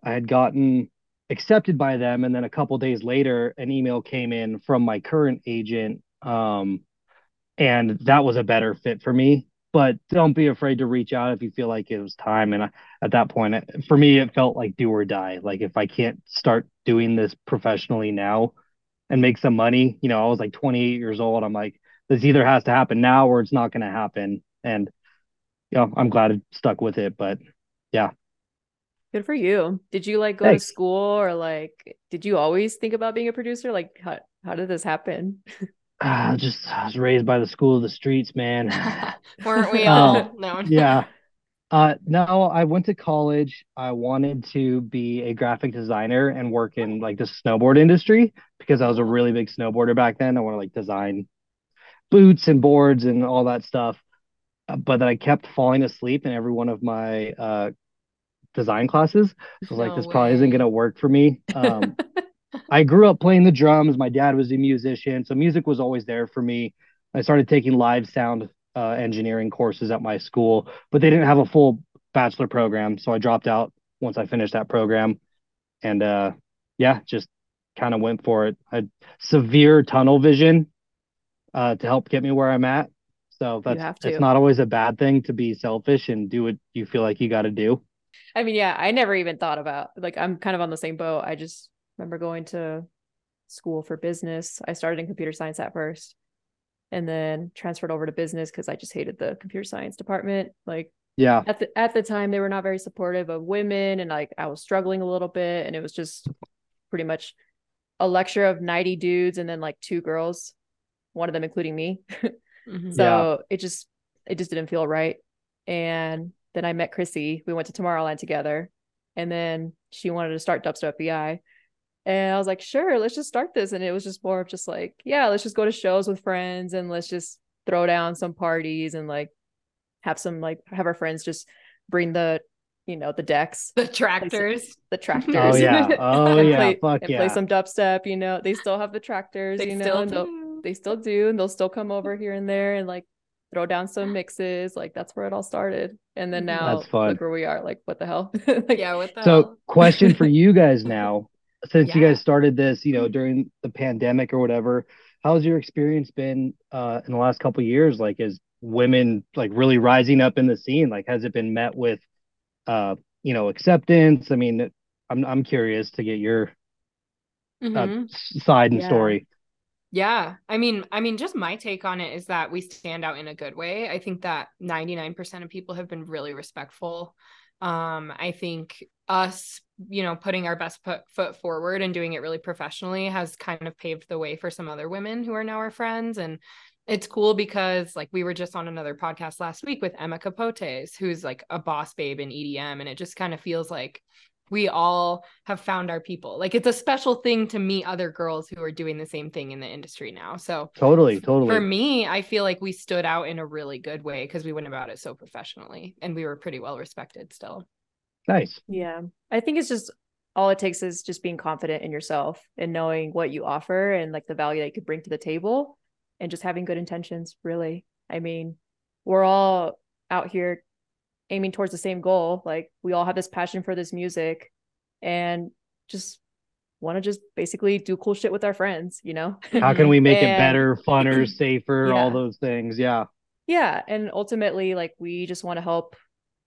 I had gotten accepted by them and then a couple days later an email came in from my current agent um and that was a better fit for me. But don't be afraid to reach out if you feel like it was time and I, at that point it, for me it felt like do or die. Like if I can't start doing this professionally now and make some money, you know, I was like 28 years old. I'm like this either has to happen now or it's not going to happen and you know, I'm glad I stuck with it. But yeah. Good for you. Did you like go Thanks. to school or like did you always think about being a producer? Like how how did this happen? ah, just I was raised by the school of the streets, man. Weren't we Oh, all? No. yeah. Uh, no, I went to college. I wanted to be a graphic designer and work in like the snowboard industry because I was a really big snowboarder back then. I want to like design boots and boards and all that stuff. Uh, but then I kept falling asleep in every one of my uh, design classes. So I was like, No this probably isn't going to work for me. Um, I grew up playing the drums. My dad was a musician, so music was always there for me. I started taking live sound uh, engineering courses at my school, but they didn't have a full bachelor program, so I dropped out once I finished that program. And uh, yeah, just kind of went for it. I had severe tunnel vision uh, to help get me where I'm at. So that's it's not always a bad thing to be selfish and do what you feel like you got to do. I mean, yeah, I never even thought about like I'm kind of on the same boat. I just remember going to school for business. I started in computer science at first and then transferred over to business because I just hated the computer science department. Like Yeah, at the at the time they were not very supportive of women and like I was struggling a little bit and it was just pretty much a lecture of 90 dudes and then like two girls, one of them including me. Mhm. So it just it just didn't feel right. And then I met Chrissy. We went to Tomorrowland together. And then she wanted to start Dubstep FBI. And I was like, sure, let's just start this. And it was just more of just like, yeah, let's just go to shows with friends and let's just throw down some parties and like have some like have our friends just bring the you know the decks, The tractors. the tractors. Oh yeah. Oh and yeah. play, Fuck and yeah. play some dubstep, you know. They still have the tractors, They you know, still and they'll- do. they still do and they'll still come over here and there and like throw down some mixes like that's where it all started and then Mhm. now That's fun. look where we are like what the hell like, Yeah, what the So, hell? question for you guys now, since you guys started this, you know, during the pandemic or whatever, how's your experience been uh in the last couple of years? Like, is women like really rising up in the scene? Like, has it been met with uh, you know, acceptance? I mean, I'm I'm curious to get your uh, Mhm. s- side and Yeah. story. Yeah. I mean, I mean, just my take on it is that we stand out in a good way. I think that 99% of people have been really respectful. Um, I think us, you know, putting our best put, foot forward and doing it really professionally has kind of paved the way for some other women who are now our friends. And it's cool because like we were just on another podcast last week with Emma Capotes, who's like a boss babe in EDM. And it just kind of feels like we all have found our people. Like it's a special thing to meet other girls who are doing the same thing in the industry now. So Totally, totally. for me, I feel like we stood out in a really good way because we went about it so professionally and we were pretty well respected still. Nice. yeah i think it's just all it takes is just being confident in yourself and knowing what you offer and like the value that you could bring to the table and just having good intentions really i mean we're all out here aiming towards the same goal like we all have this passion for this music and just want to just basically do cool shit with our friends you know How can we make it better, funner, safer, all those things? Yeah. yeah and ultimately like we just want to help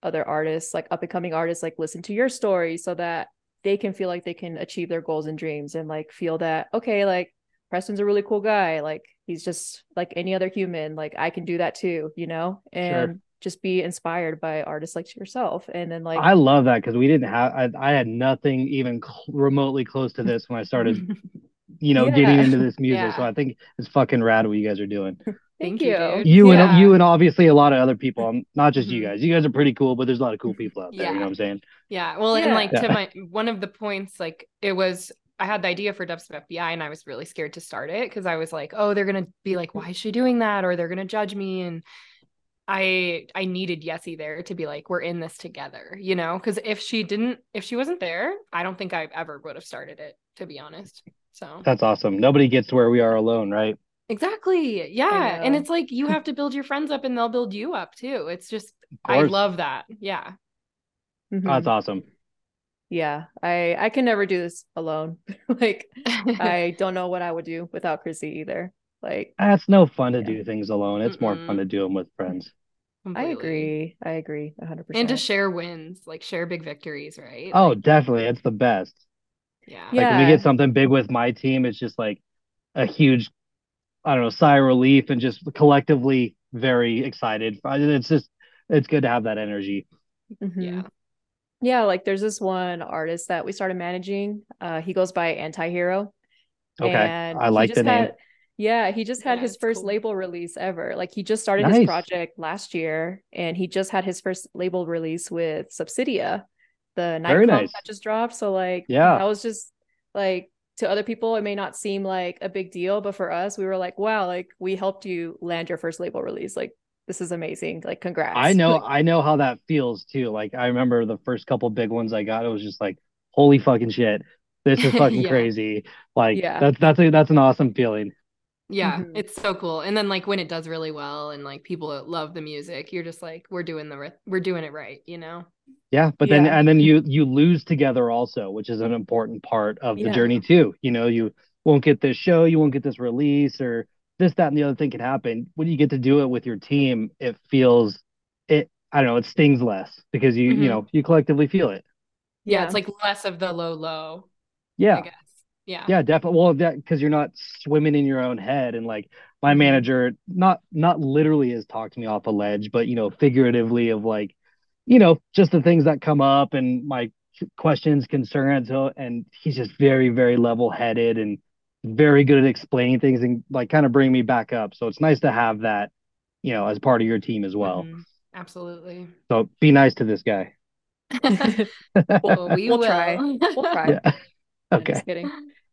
other artists like up and coming artists like listen to your story so that they can feel like they can achieve their goals and dreams and like feel that okay like preston's a really cool guy. Like he's just like any other human. Like i can do that too you know? And just be inspired by artists like yourself and then like I love that because we didn't have, I, I had nothing even cl- remotely close to this when I started, you know, getting into this music. So I think it's fucking rad what you guys are doing. thank Thank you, you, dude. You Yeah. and you and obviously a lot of other people, um, not just you Mhm. guys. You guys are pretty cool, but there's a lot of cool people out there. Yeah. You know what I'm saying? Yeah. Well, and like Yeah. to my one of the points, like it was I had the idea for Dubstep FBI and I was really scared to start it because I was like, oh, they're gonna be like, why is she doing that? Or they're gonna judge me. And I I needed Yessie there to be like, we're in this together, you know? Because if she didn't, if she wasn't there, I don't think I ever would have started it, to be honest. So That's awesome. Nobody gets to where we are alone, right? Exactly. Yeah. And it's like you have to build your friends up and they'll build you up too. It's just I love that. Yeah. Mhm. That's awesome. yeah i i can never do this alone like i don't know what i would do without chrissy either like That's no fun to Yeah. do things alone. It's more fun to do them with friends. I agree. I agree 100%. and to share wins like share big victories right Oh, Like, definitely. It's the best. yeah Like when we get something big with my team, it's just like a huge, I don't know, sigh of relief and just collectively very excited. It's just, it's good to have that energy. Mhm. yeah Yeah, like there's this one artist that we started managing. Uh he goes by Anti-Hero. Okay. And I like the just name. yeah, he just had Yeah, his first cool. label release ever. Like he just started Nice. his project last year and he just had his first label release with Subsidia, the Very nightclub nice. that just dropped. So like Yeah. I was just like to other people it may not seem like a big deal, but for us, we were like, wow, like we helped you land your first label release. Like this is amazing. Like congrats. I know Like, I know how that feels too. Like I remember the first couple big ones I got, it was just like, holy fucking shit. This is fucking Yeah. crazy. Like Yeah. that's that's a, that's an awesome feeling. Yeah, Mhm. it's so cool. And then like when it does really well and like people love the music, you're just like we're doing the ri- we're doing it right, you know. Yeah, but then and then you you lose together also, which is an important part of the Yeah. journey too. You know, you won't get this show, you won't get this release, or this, that, and the other thing can happen. When you get to do it with your team, it feels it. I don't know, it stings less because you Mhm. you know you collectively feel it. Yeah, Yeah. it's like less of the low low, I Yeah, guess. Yeah. yeah, definitely. Well, that because you're not swimming in your own head, and like my manager, not not literally has talked me off a ledge, but you know, figuratively of like, you know, just the things that come up and my questions, concerns, and he's just very, very level headed and very good at explaining things and like kind of bring me back up. So it's nice to have that, you know, as part of your team as well. Mhm. Absolutely. So be nice to this guy. Well, we We'll will. try. We'll try. Yeah. No, Okay.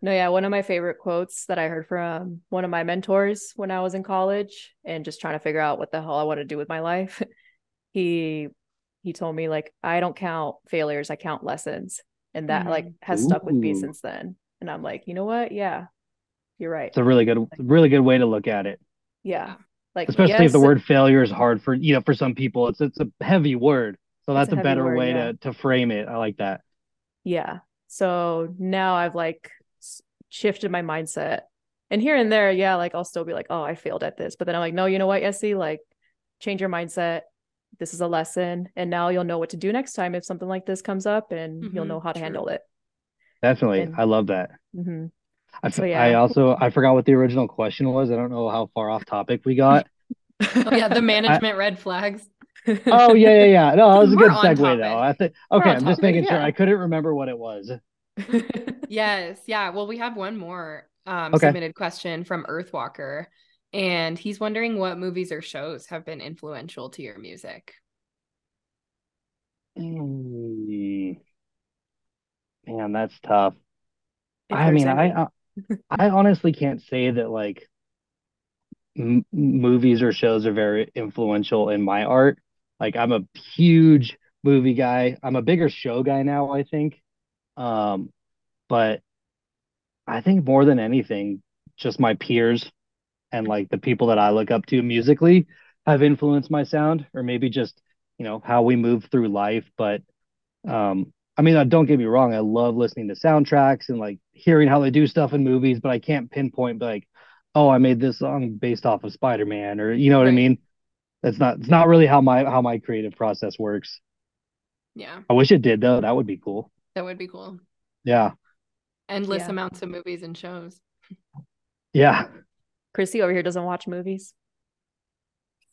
No, yeah, one of my favorite quotes that I heard from one of my mentors when I was in college and just trying to figure out what the hell I want to do with my life. He he told me like I don't count failures, I count lessons. And that like mm. has stuck with me since then. And I'm like, you know what? Yeah. You're right. It's a really good, really good way to look at it. Yeah. Like especially if the word failure is hard for you know for some people it's it's a heavy word so that's a a, better word, way yeah. to to frame it i like that Yeah. So now I've like shifted my mindset. And here and there, yeah, like I'll still be like, oh, I failed at this. But then I'm like, no, you know what, Essie? Like, change your mindset. This is a lesson. And now you'll know what to do next time if something like this comes up and you'll Mhm, know how to true. handle it. definitely And- i love that hmm I, So, yeah. I also i forgot what the original question was i don't know how far off topic we got Oh, yeah, the management red flags. oh yeah yeah yeah no that was a We're good segue though i think okay i'm just topic, making sure yeah. i couldn't remember what it was Yes, yeah. Well, we have one more um, Okay. submitted question from Earthwalker, and he's wondering what movies or shows have been influential to your music. Mm. man that's tough If I mean, I any. uh, I honestly can't say that like m movies or shows are very influential in my art. Like I'm a huge movie guy. I'm a bigger show guy now, I think. Um, but I think more than anything, just my peers and like the people that I look up to musically have influenced my sound, or maybe just, you know, how we move through life. But um, I mean, uh, don't get me wrong, I love listening to soundtracks and like hearing how they do stuff in movies, but I can't pinpoint like, oh, I made this song based off of Spider-Man, or you know what I mean? That's not it's not really how my how my creative process works. Yeah, I wish it did though. That would be cool. That would be cool. Yeah. Endless Yeah. amounts of movies and shows. Yeah. Chrissy over here doesn't watch movies.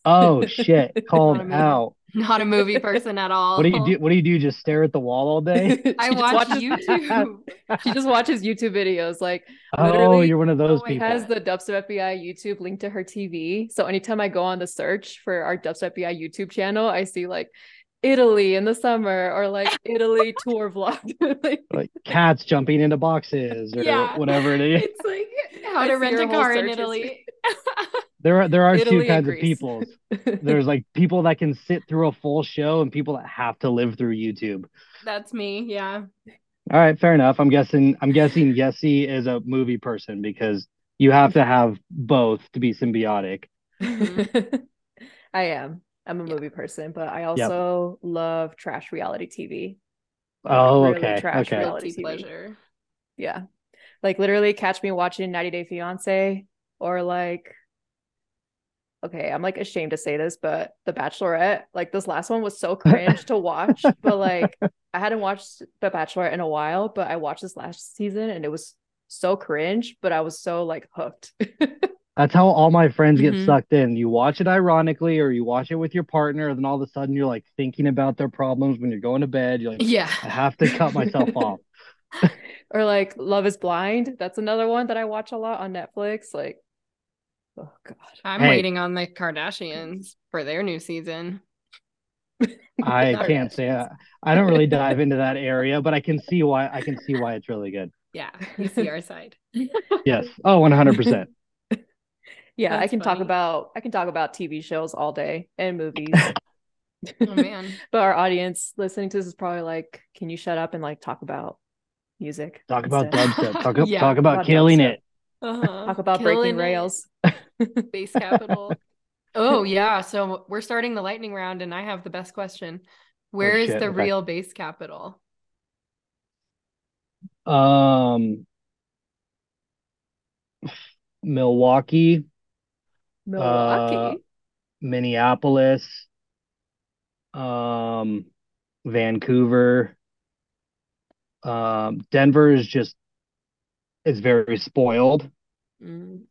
Oh shit. Called Not out. Not a movie person at all. What do you do? What do you do? Just stare at the wall all day? I She just watch watches- YouTube. She just watches YouTube videos. Like Oh, you're one of those oh people. has the Dubstep FBI YouTube linked to her TV. So anytime I go on the search for our Dubstep FBI YouTube channel, I see like Italy in the summer or like Italy tour vlog. like, Like cats jumping into boxes or Yeah. whatever it is. It's like how I to rent a car in Italy. There are there are Italy two and kinds of people. There's like people that can sit through a full show and people that have to live through YouTube. That's me. Yeah. All right, fair enough. I'm guessing I'm guessing Yessie is a movie person because you have to have both to be symbiotic. Mm-hmm. I am. I'm a Yeah. movie person, but I also love trash reality TV. Oh, really okay. trash Okay. reality TV. pleasure. Yeah. Like literally catch me watching 90 Day Fiance or like okay, I'm like ashamed to say this, but The Bachelorette, like this last one was so cringe to watch, but like I hadn't watched The Bachelorette in a while, but I watched this last season and it was so cringe, but I was so like hooked. That's how all my friends get Mhm. sucked in. You watch it ironically or you watch it with your partner, and then all of a sudden you're like thinking about their problems when you're going to bed. You're like, Yeah. I have to cut myself off. or like Love is Blind. That's another one that I watch a lot on Netflix. Like, oh god. I'm Hey. waiting on the Kardashians for their new season. I can't say I, I don't really dive into that area, but I can see why I can see why it's really good. Yeah, you see our side. Yes. Oh, 100%. Yeah, I That's can talk about I can talk about TV shows all day and movies. Oh man. but our audience listening to this is probably like, can you shut up and like talk about music? Talk about instead? dubstep. Talk, Yeah, talk about about killing dubstep. it. Uh-huh. Talk about Killing breaking it. rails. Bass capital. oh yeah. So we're starting the lightning round, and I have the best question. Where is shit, the okay. real bass capital? Um, Milwaukee, Milwaukee. Minneapolis, um, Vancouver. Um, Denver is just it's very spoiled, Mm.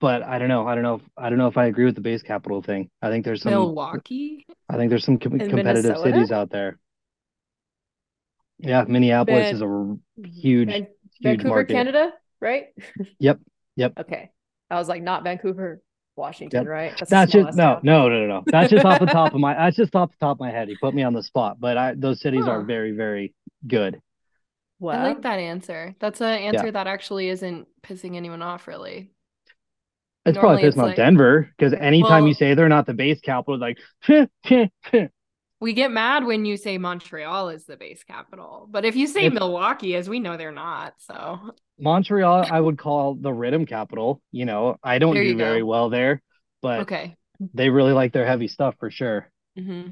but I don't know. I don't know. If, I don't know if I agree with the bass capital thing. I think there's some. Milwaukee. I think there's some com- competitive Minnesota? cities out there. Yeah, Minneapolis is a huge, huge Vancouver, market. Canada, right? Yep, yep. Okay. I was like, not Vancouver, Washington, Yep. right? a That's just no, no, no, no, no. That's just off the top of my. That's just off the top of my head. He put me on the spot, but I those cities are very, very good. Wow. I like that answer. That's an answer that actually isn't pissing anyone off, really. It's Normally probably pissing it's off like- Denver because anytime you say they're not the bass capital, it's like We get mad when you say Montreal is the bass capital, but if you say If- Milwaukee, as we know they're not, so Montreal, I would call the riddim capital. You know, I don't There do very go. well there, but okay. they really like their heavy stuff for sure. hmm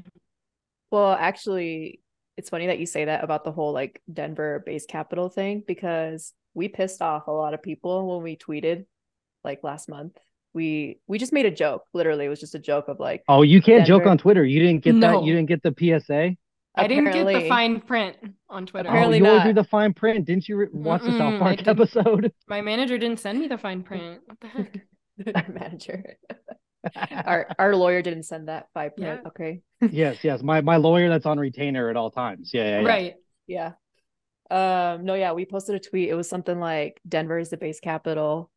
Well, actually, it's funny that you say that about the whole like Denver bass capital thing because we pissed off a lot of people when we tweeted like last month. We we just made a joke. Literally, it was just a joke of like Oh, you can't joke on Twitter. You didn't get that. You didn't get the PSA. I didn't get the fine print on Twitter. Apparently oh, you always not. do the fine print. Didn't you re- watch the Mm-mm, South Park episode? My manager didn't send me the fine print. What the heck? manager. our our lawyer didn't send that five print. Yeah. Okay. yes, yes. My my lawyer that's on retainer at all times. Yeah, yeah, yeah. Right. Yeah. Um, no, yeah, we posted a tweet. It was something like Denver is the bass capital,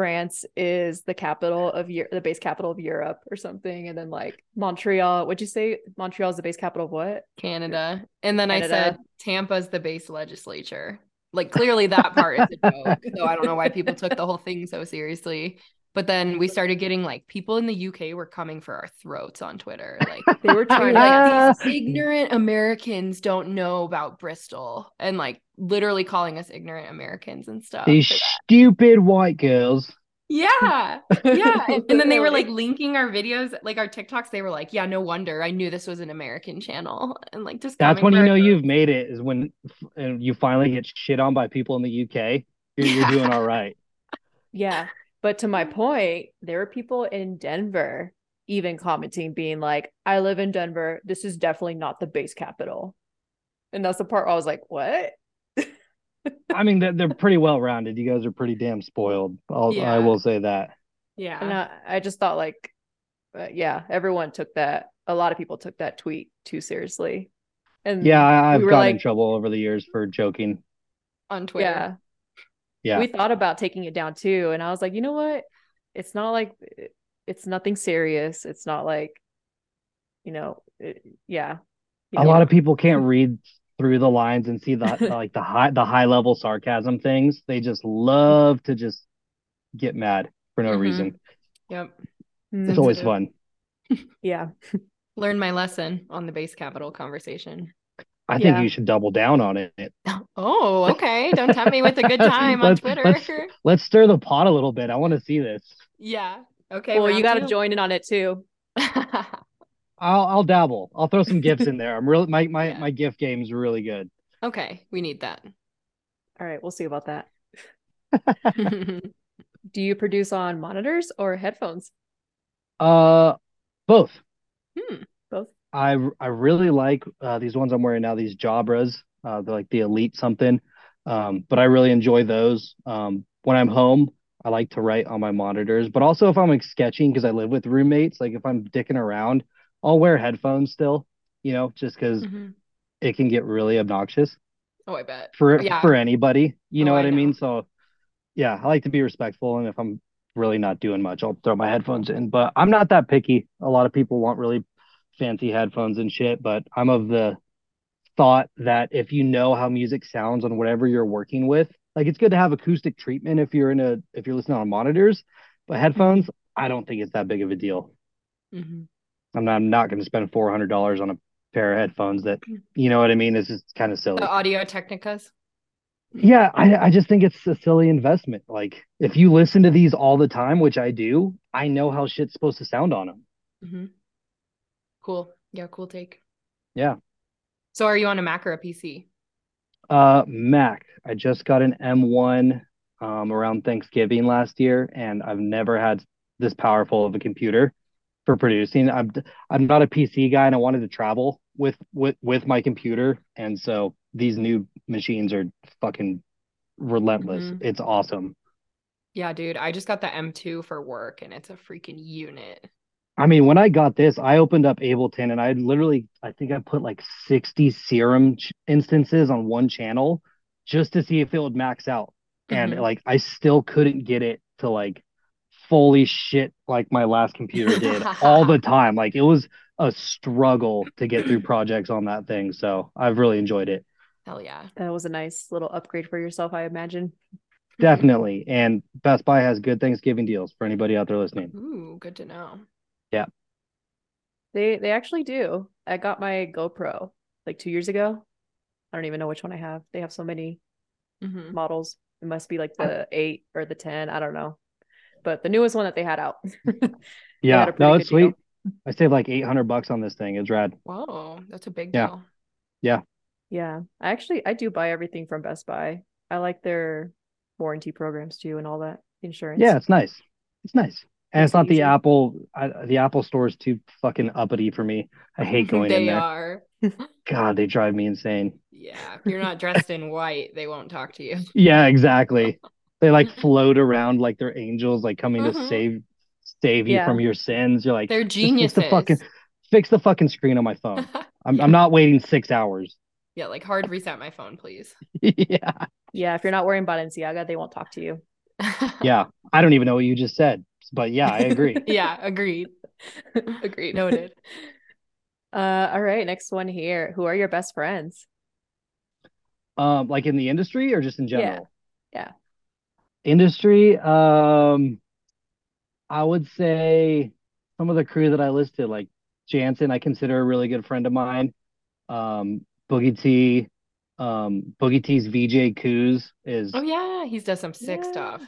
France is the capital of Eu- the bass capital of Europe or something, and then like Montreal. What'd you say? Montreal is the bass capital of what? Canada. And then I said Canada. Tampa's the bass legislature. Like clearly that part is a joke. So I don't know why people took the whole thing so seriously. But then we started getting like people in the UK were coming for our throats on Twitter. Like They were trying like these ignorant Americans don't know about Bristol and like literally calling us ignorant Americans and stuff. These stupid white girls. Yeah. Yeah. And, and then they were like linking our videos, like our TikToks. They were like, yeah, no wonder. I knew this was an American channel. And like just That's when you know our you've made it. Is when and you finally get shit on by people in the UK. You're, you're doing all right. Yeah. But to my point, there were people in Denver even commenting, being like, I live in Denver. This is definitely not the bass capital. And that's the part where I was like, what? I mean, they're, they're pretty well rounded. You guys are pretty damn spoiled. I'll, Yeah. I will say that. Yeah. And I, I just thought like, uh, yeah, everyone took that. A lot of people took that tweet too seriously. And Yeah, I, I've we were gotten in trouble over the years for joking. on Twitter. yeah, Yeah. we thought about taking it down too. And I was like, you know what? It's not like eh, it's nothing serious. It's not like, you know, it- yeah. You a know? lot of people can't read through the lines and see the like the high the high level sarcasm things. They just love to just get mad for no Mhm. reason. Yep. Mm-hmm. It's always Sensitive. fun. Yeah. Learn my lesson on the bass capital conversation. I think Yeah. you should double down on it. Oh, okay. Don't tempt me with a good time on Let's- Twitter. let's- Let's stir the pot a little bit. I want to see this. yeah. Okay. well, you got to join in on it too. I'll I'll dabble. I'll throw some gifts in there. I'm really my my Yeah. my gift game is really good. okay. We need that. All right, we'll see about that. Do you produce on monitors or headphones? Uh, both. Hmm. I I really like uh, these ones I'm wearing now. These Jabras, uh, they're like the Elite something. Um, but I really enjoy those. Um, when I'm home, I like to write on my monitors. But also if I'm like sketching because I live with roommates, like if I'm dicking around, I'll wear headphones still. You know, just because Mhm. it can get really obnoxious Oh, I bet. for Yeah. for anybody. You know Oh, what I I, mean? know. So yeah, I like to be respectful, and if I'm really not doing much, I'll throw my headphones in. But I'm not that picky. A lot of people want really fancy headphones and shit, but I'm of the thought that if you know how music sounds on whatever you're working with, like it's good to have acoustic treatment if you're in a if you're listening on monitors, but headphones, I don't think it's that big of a deal. Mhm. I'm not, I'm not going to spend four hundred dollars on a pair of headphones that you know what I mean. It's just kind of silly. The Audio Technicas. Yeah, I I just think it's a silly investment. Like if you listen to these all the time, which I do, I know how shit's supposed to sound on them. hmm Cool. Yeah, cool take. Yeah. So are you on a Mac or a PC? Uh, Mac. I just got an M1 um around Thanksgiving last year, and I've never had this powerful of a computer for producing. I'm I'm not a PC guy, and I wanted to travel with with with my computer, and so these new machines are fucking relentless. Mhm. It's awesome. Yeah, dude. I just got the M2 for work and it's a freaking unit. I mean, when I got this, I opened up Ableton and I literally, I think I put like 60 serum ch- instances on one channel just to see if it would max out. And Mhm. like, I still couldn't get it to like fully shit like my last computer did all the time. Like, it was a struggle to get through projects on that thing. So I've really enjoyed it. Hell yeah. That was a nice little upgrade for yourself, I imagine. Definitely. And Best Buy has good Thanksgiving deals for anybody out there listening. Ooh, good to know. They they actually do. I got my GoPro like two years ago. I don't even know which one I have. They have so many hmm models. It must be like the eight or the ten. I don't know. But the newest one that they had out. Yeah. had No, it's good deal. sweet. I saved like 800 bucks on this thing. It's rad. Whoa, that's a big Yeah. deal. Yeah. Yeah. I actually I do buy everything from Best Buy. I like their warranty programs too and all that insurance. Yeah, it's nice. It's nice. And it's not the. Apple. I, the Apple store is too fucking uppity for me. I hate going they in there. are. God, they drive me insane. Yeah. If you're not dressed in white, they won't talk to you. Yeah, exactly. They like float around like they're angels, like coming to Mhm. save save you from your sins. You're like, They're "Just fix geniuses. the fucking fix the fucking screen on my phone. I'm Yeah. I'm not waiting six hours. Yeah, like hard reset my phone, please. yeah, Yeah, if you're not wearing Balenciaga, they won't talk to you. yeah. I don't even know what you just said, but yeah, I agree. yeah, agreed. Agreed. Noted. Uh, all right, next one here. Who are your best friends? um, like in the industry or just in general? yeah. yeah. Industry, um, I would say some of the crew that I listed, like Jansen, I consider a really good friend of mine. Um, Boogie T, um, Boogie T's VJ Coos is, Oh yeah, he's does some sick Yeah. stuff.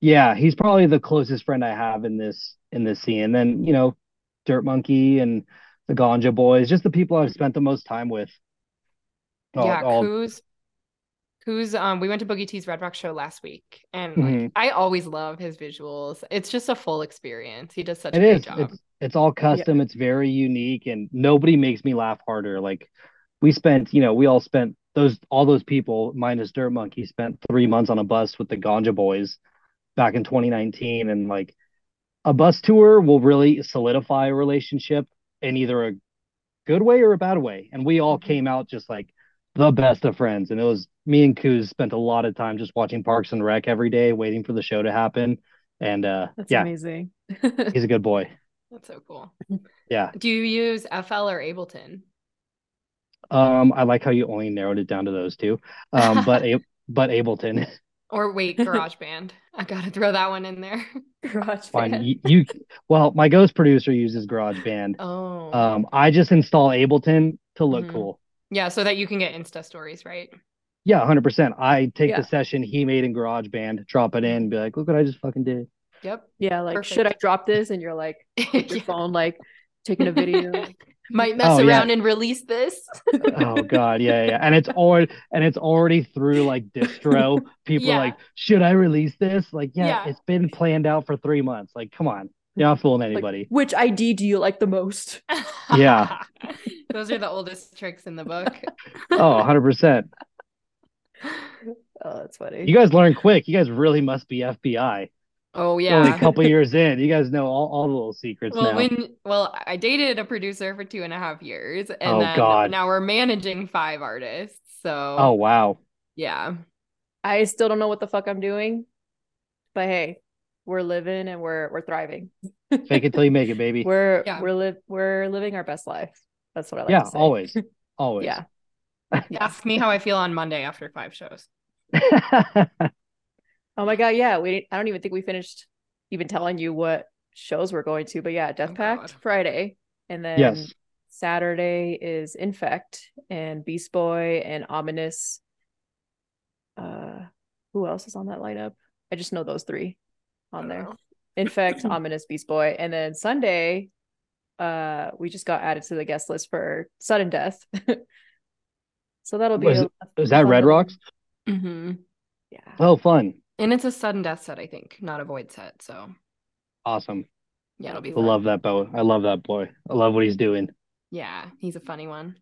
Yeah, he's probably the closest friend I have in this in this scene. And then, you know, Dirt Monkey and the Ganja Boys, just the people I've spent the most time with. All- yeah, all- Coos. Coos, um, we went to Boogie T's Red Rock show last week, and like Mhm. I always love his visuals. It's just a full experience. He does such It a great is. job. It's it's all custom. It's very unique, and nobody makes me laugh harder. Like we spent, you know, we all spent those all those people minus Dirt Monkey spent three months on a bus with the Ganja Boys back in 2019, and like a bus tour will really solidify a relationship in either a good way or a bad way. And we all Mhm. came out just like the best of friends, and it was me and Kuz spent a lot of time just watching Parks and Rec every day, waiting for the show to happen. And uh, That's yeah, amazing. he's a good boy. That's so cool. Yeah. Do you use FL or Ableton? Um, I like how you only narrowed it down to those two. Um, but a but Ableton, Or wait, GarageBand. I gotta throw that one in there. Garage fine. band. You, you well, my ghost producer uses GarageBand. Oh. Um, I just install Ableton to look Mhm. cool. yeah, so that you can get Insta stories, right? Yeah, 100%. I take Yeah. the session he made in GarageBand, drop it in, be like, look what I just fucking did. Yep. Yeah, like should I drop this? And you're like your Yeah. phone, like taking a video. Might mess Oh, yeah. around and release this. Oh god, yeah, yeah. And it's already and it's already through like distro. People Yeah. are like, should I release this? Like, yeah, Yeah. it's been planned out for three months. Like, come on. You're not fooling Like, anybody. which ID do you like the most? Yeah. Those are the oldest tricks in the book. Oh, 100%. Oh, that's funny. You guys learn quick. You guys really must be FBI. Oh Only a yeah. couple years in, you guys know all, all the little secrets Well, now. when well, I dated a producer for two and a half years, and Oh, then God. now we're managing five artists. So oh wow. yeah, I still don't know what the fuck I'm doing, but hey, we're living and we're we're thriving. Fake it till you make it, baby. We're Yeah. we're live we're living our best life. That's what I like yeah, to say. always. Always. Yeah. Ask me how I feel on Monday after five shows. Oh my god, yeah. We I don't even think we finished even telling you what shows we're going to, but yeah, Death Oh, Pact God. Friday, and then Yes. Saturday is Infect and Beast Boy and Ominous. Uh, who else is on that lineup? I just know those three on there. know. Infect, Ominous, Beast Boy, and then Sunday, uh, we just got added to the guest list for Sudden Death. so that'll be Was a, it- Is that Red little- Rocks? hmm Yeah. Oh, fun. And it's a sudden death set, I think, not a VOYD set. So Awesome. yeah, it'll be I fun. love that boy. I love that boy. I love what he's doing. Yeah, he's a funny one.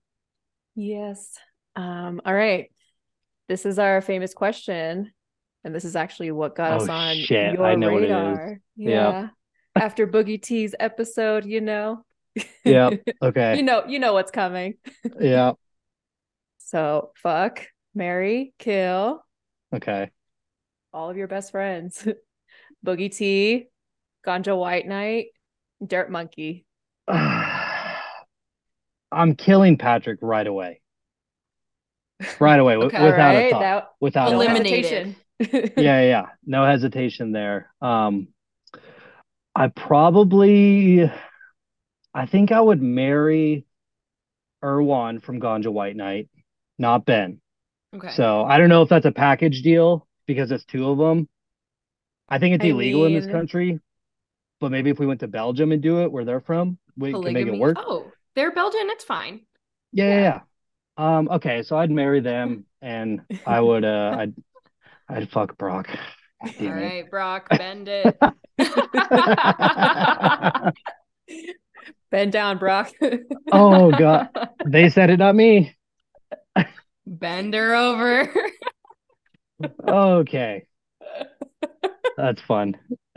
Yes. Um, all right. This is our famous question. And this is actually what got us Oh, on shit. your I know what it is. radar. Yeah. Yeah. After Boogie T's episode, you know. Yeah. Okay. you know, you know what's coming. Yeah. So fuck, marry, kill Okay. All of your best friends. Boogie T, Ganja White Night, Dirt Monkey. I'm killing Patrick right away. Right away, Okay. without a thought. That Without a no thought. Eliminated. hesitation. yeah, yeah, yeah. No hesitation there. Um, I probably, I think I would marry Erwan from Ganja White Night, not Ben. Okay. So I don't know if that's a package deal because it's two of them. I think it's I illegal in this country, but maybe if we went to Belgium and do it where they're from, we can make it work. Oh, they're Belgian. It's fine. Yeah, yeah, Yeah. Um, okay, so I'd marry them and I would uh I'd I'd fuck Brock. All it. Brock, bend it. Bend down, Brock. Oh god. They said it, not me. Bend her over. Okay. That's fun.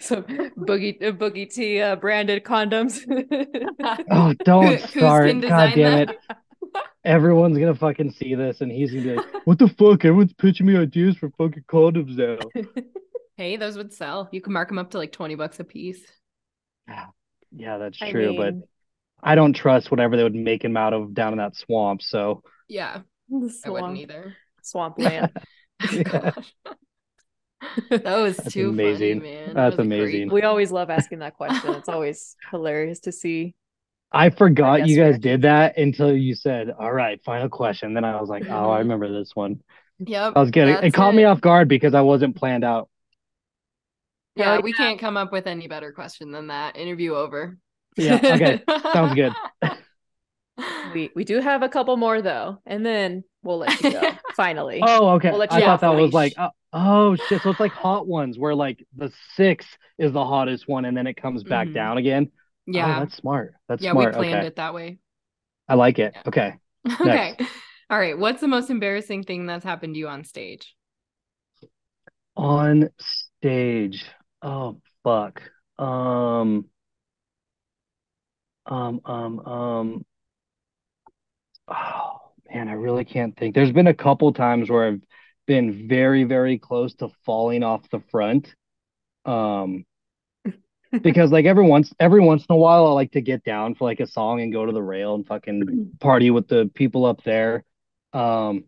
Some boogie uh, boogie T uh, branded condoms. Oh, don't start. God damn designed it. Everyone's gonna fucking see this and he's gonna be like, What the fuck? Everyone's pitching me ideas for fucking condoms now. hey, those would sell. You can mark them up to like 20 bucks a piece. Yeah, that's I true, but I don't trust whatever they would make him out of down in that swamp, so Yeah, the I wouldn't swamp, either. swampland. Oh, yeah. That was That's too amazing. funny, man. That's was a great amazing. we always love asking that question. It's always hilarious to see. I forgot you guys did that until you said, "All right, final question." Then I was like, "Oh, I remember this one." Yep. I was getting it that's caught me off guard because I wasn't planned out. Yeah, we can't come up with any better question than that. Interview over. Yeah, okay. Sounds good. We we do have a couple more though, and then we'll let you go. Finally. Oh, okay. We'll I thought that the was like, leash. uh, oh shit. So it's like hot ones where like the six is the hottest one, and then it comes back Mhm. down again. Oh, Yeah. that's smart. That's yeah, smart. we planned okay, it that way. I like it. Yeah. Okay. okay. All right. What's the most embarrassing thing that's happened to you on stage? On stage. Oh fuck. Um. Um. Um. Um. Oh man, I really can't think. There's been a couple times where I've been very, very close to falling off the front. Um. Because like every once every once in a while I like to get down for like a song and go to the rail and fucking party with the people up there. Um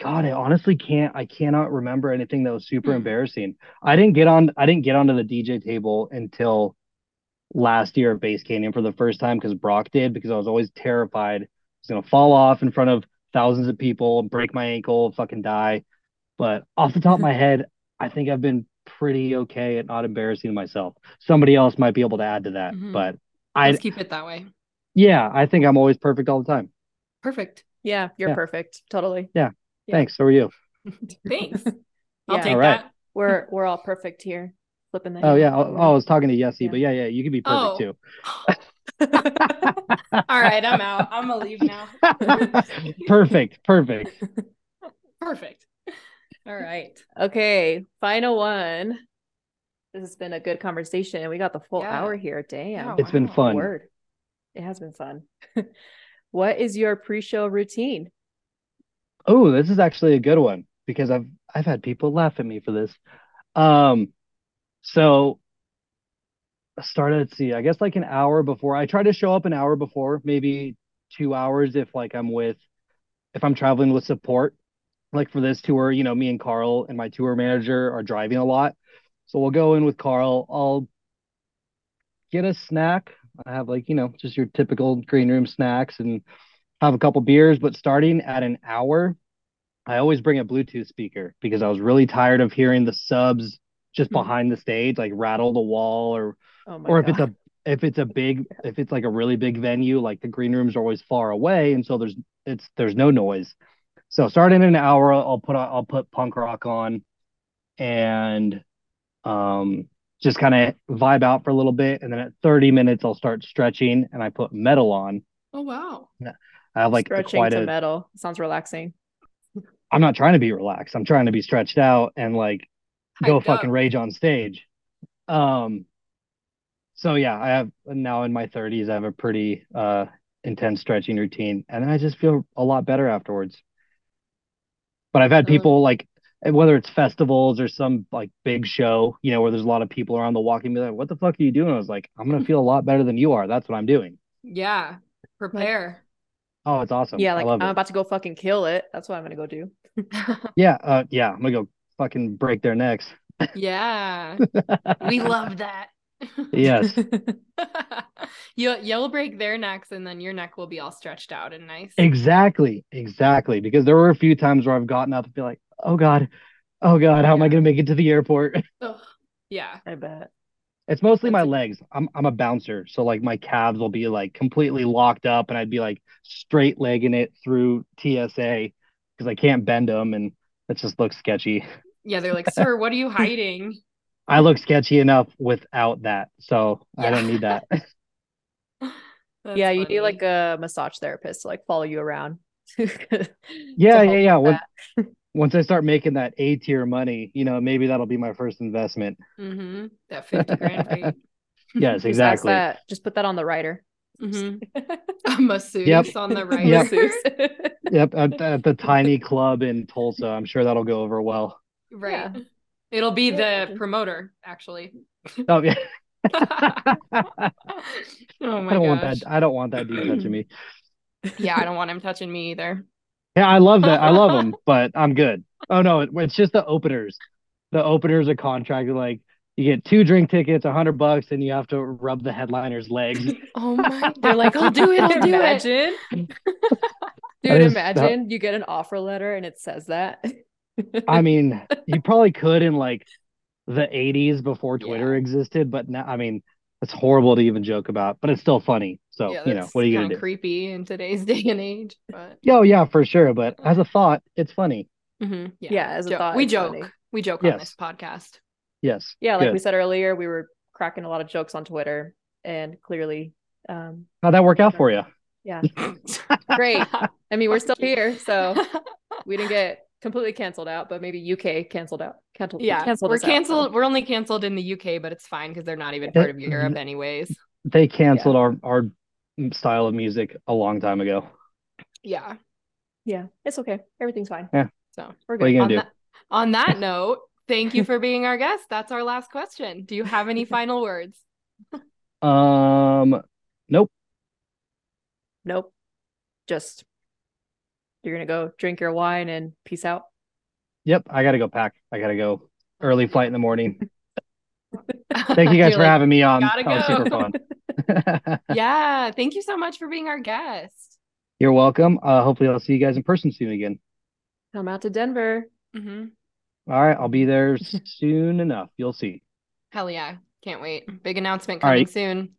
God, I honestly can't I cannot remember anything that was super embarrassing. I didn't get on I didn't get onto the DJ table until last year at Bass Canyon for the first time because Brock did because I was always terrified was gonna fall off in front of thousands of people and break my ankle, and fucking die. But off the top of my head, I think I've been pretty okay at not embarrassing myself. Somebody else might be able to add to that, Mhm. but I Let's keep it that way. yeah, I think I'm always perfect all the time. Perfect. Yeah, you're Yeah. perfect. Totally. Yeah. Thanks. So are you? Thanks. I'll Yeah. take All right. that. We're we're all perfect here. Flipping the Oh yeah. Oh, I was talking to Yessie, Yeah. but yeah, yeah, you can be perfect Oh. too. All right, I'm out. I'm gonna leave now. perfect. Perfect. Perfect. All right. Okay, final one. This has been a good conversation. And we got the full Yeah. hour here. Damn. Yeah, It's been fun. Word. It has been fun. what is your pre-show routine? Oh, this is actually a good one because I've I've had people laugh at me for this. Um, so I started, let's see, I guess like an hour before. I try to show up an hour before, maybe two hours if like I'm with if I'm traveling with support. Like for this tour, you know, me and Carl and my tour manager are driving a lot. So we'll go in with Carl. I'll get a snack. I have like, you know, just your typical green room snacks and have a couple beers, but starting at an hour, I always bring a Bluetooth speaker because I was really tired of hearing the subs just Mhm. behind the stage, like rattle the wall or Oh my or if God. it's a if it's a big if it's like a really big venue, like the green rooms are always far away, and so there's it's there's no noise. So starting in an hour, I'll put I'll put punk rock on, and um just kind of vibe out for a little bit, and then at 30 minutes I'll start stretching, and I put metal on. Oh wow. I have like stretching quite to a. metal. Sounds relaxing. I'm not trying to be relaxed. I'm trying to be stretched out and like go fucking up. rage on stage. Um, so yeah, I have now in my 30s, I have a pretty uh intense stretching routine, and I just feel a lot better afterwards. But I've had people like whether it's festivals or some like big show, you know, where there's a lot of people around the walking, be like, "What the fuck are you doing?" I was like, "I'm gonna feel a lot better than you are. That's what I'm doing." Yeah. Prepare. Oh, it's awesome. yeah, I like love I'm it. about to go fucking kill it. That's what I'm gonna go do. Yeah, uh, yeah, I'm gonna go fucking break their necks. yeah. We love that. Yes. you'll you'll break their necks and then your neck will be all stretched out and nice. Exactly, exactly. Because there were a few times where I've gotten up and be like, "Oh God, oh God, how am I gonna make it to the airport?" Ugh. Yeah. I bet. It's mostly my a- legs. I'm I'm a bouncer, so like my calves will be like completely locked up, and I'd be like straight legging it through TSA because I can't bend them, and it just looks sketchy. Yeah, they're like, sir, what are you hiding? I look sketchy enough without that, so I don't need that. That's yeah, you funny. need like a massage therapist to like follow you around. Yeah, yeah, yeah. Once, once I start making that A tier money, you know, maybe that'll be my first investment. Mhm. That 50 grand fee. Yes, Just exactly. that. Just put that on the rider. Mhm. A masseuse Yep. on the right. Yep. Masseuse. Yep, at, at the tiny club in Tulsa, I'm sure that'll go over well. Right. Yeah. It'll be the promoter, actually. Oh yeah, oh I don't want that. I don't want that dude touching me. Yeah, I don't want him touching me either. Yeah, I love that. I love him, but I'm good. Oh no, it, it's just the openers. The openers are contracted like you get two drink tickets, a hundred bucks, and you have to rub the headliner's legs. Oh my. They're like, I'll do it. I'll do it. imagine. That Dude, is- imagine you get an offer letter and it says that. I mean, you probably could in like the 80s before Twitter Yeah. existed, but now, I mean, it's horrible to even joke about, but it's still funny. So, Yeah, you know, what are you gonna do? creepy in today's day and age. But Yeah, oh, yeah, for sure. But as a thought, it's funny. Mhm, Yeah, as a Jo- thought, we joke. funny. We joke on this podcast. Yes. yeah, like good. we said earlier, we were cracking a lot of jokes on Twitter and clearly um How'd that work out for you? yeah. Great. I mean, we're still here, so we didn't get completely canceled out, but maybe UK canceled out. Canceled, yeah, canceled we're us out, canceled. We're only canceled in the UK, but it's fine because they're not even part of Europe, anyways. They canceled our, our style of music a long time ago. Yeah. Yeah, it's okay. Everything's fine. Yeah, so We're What are good. you on gonna do? that, on that note, thank you for being our guest. That's our last question. Do you have any final words? Um, nope. Nope. Just you're gonna go drink your wine and peace out. Yep. I gotta go pack. I gotta go early flight in the morning. Thank you guys for like, having me on. "Gotta That was super fun. Yeah. Thank you so much for being our guest. You're welcome. Uh, hopefully I'll see you guys in person soon again. Come out to Denver. hmm All right, I'll be there soon enough. You'll see. Hell yeah. Can't wait. Big announcement coming right. soon.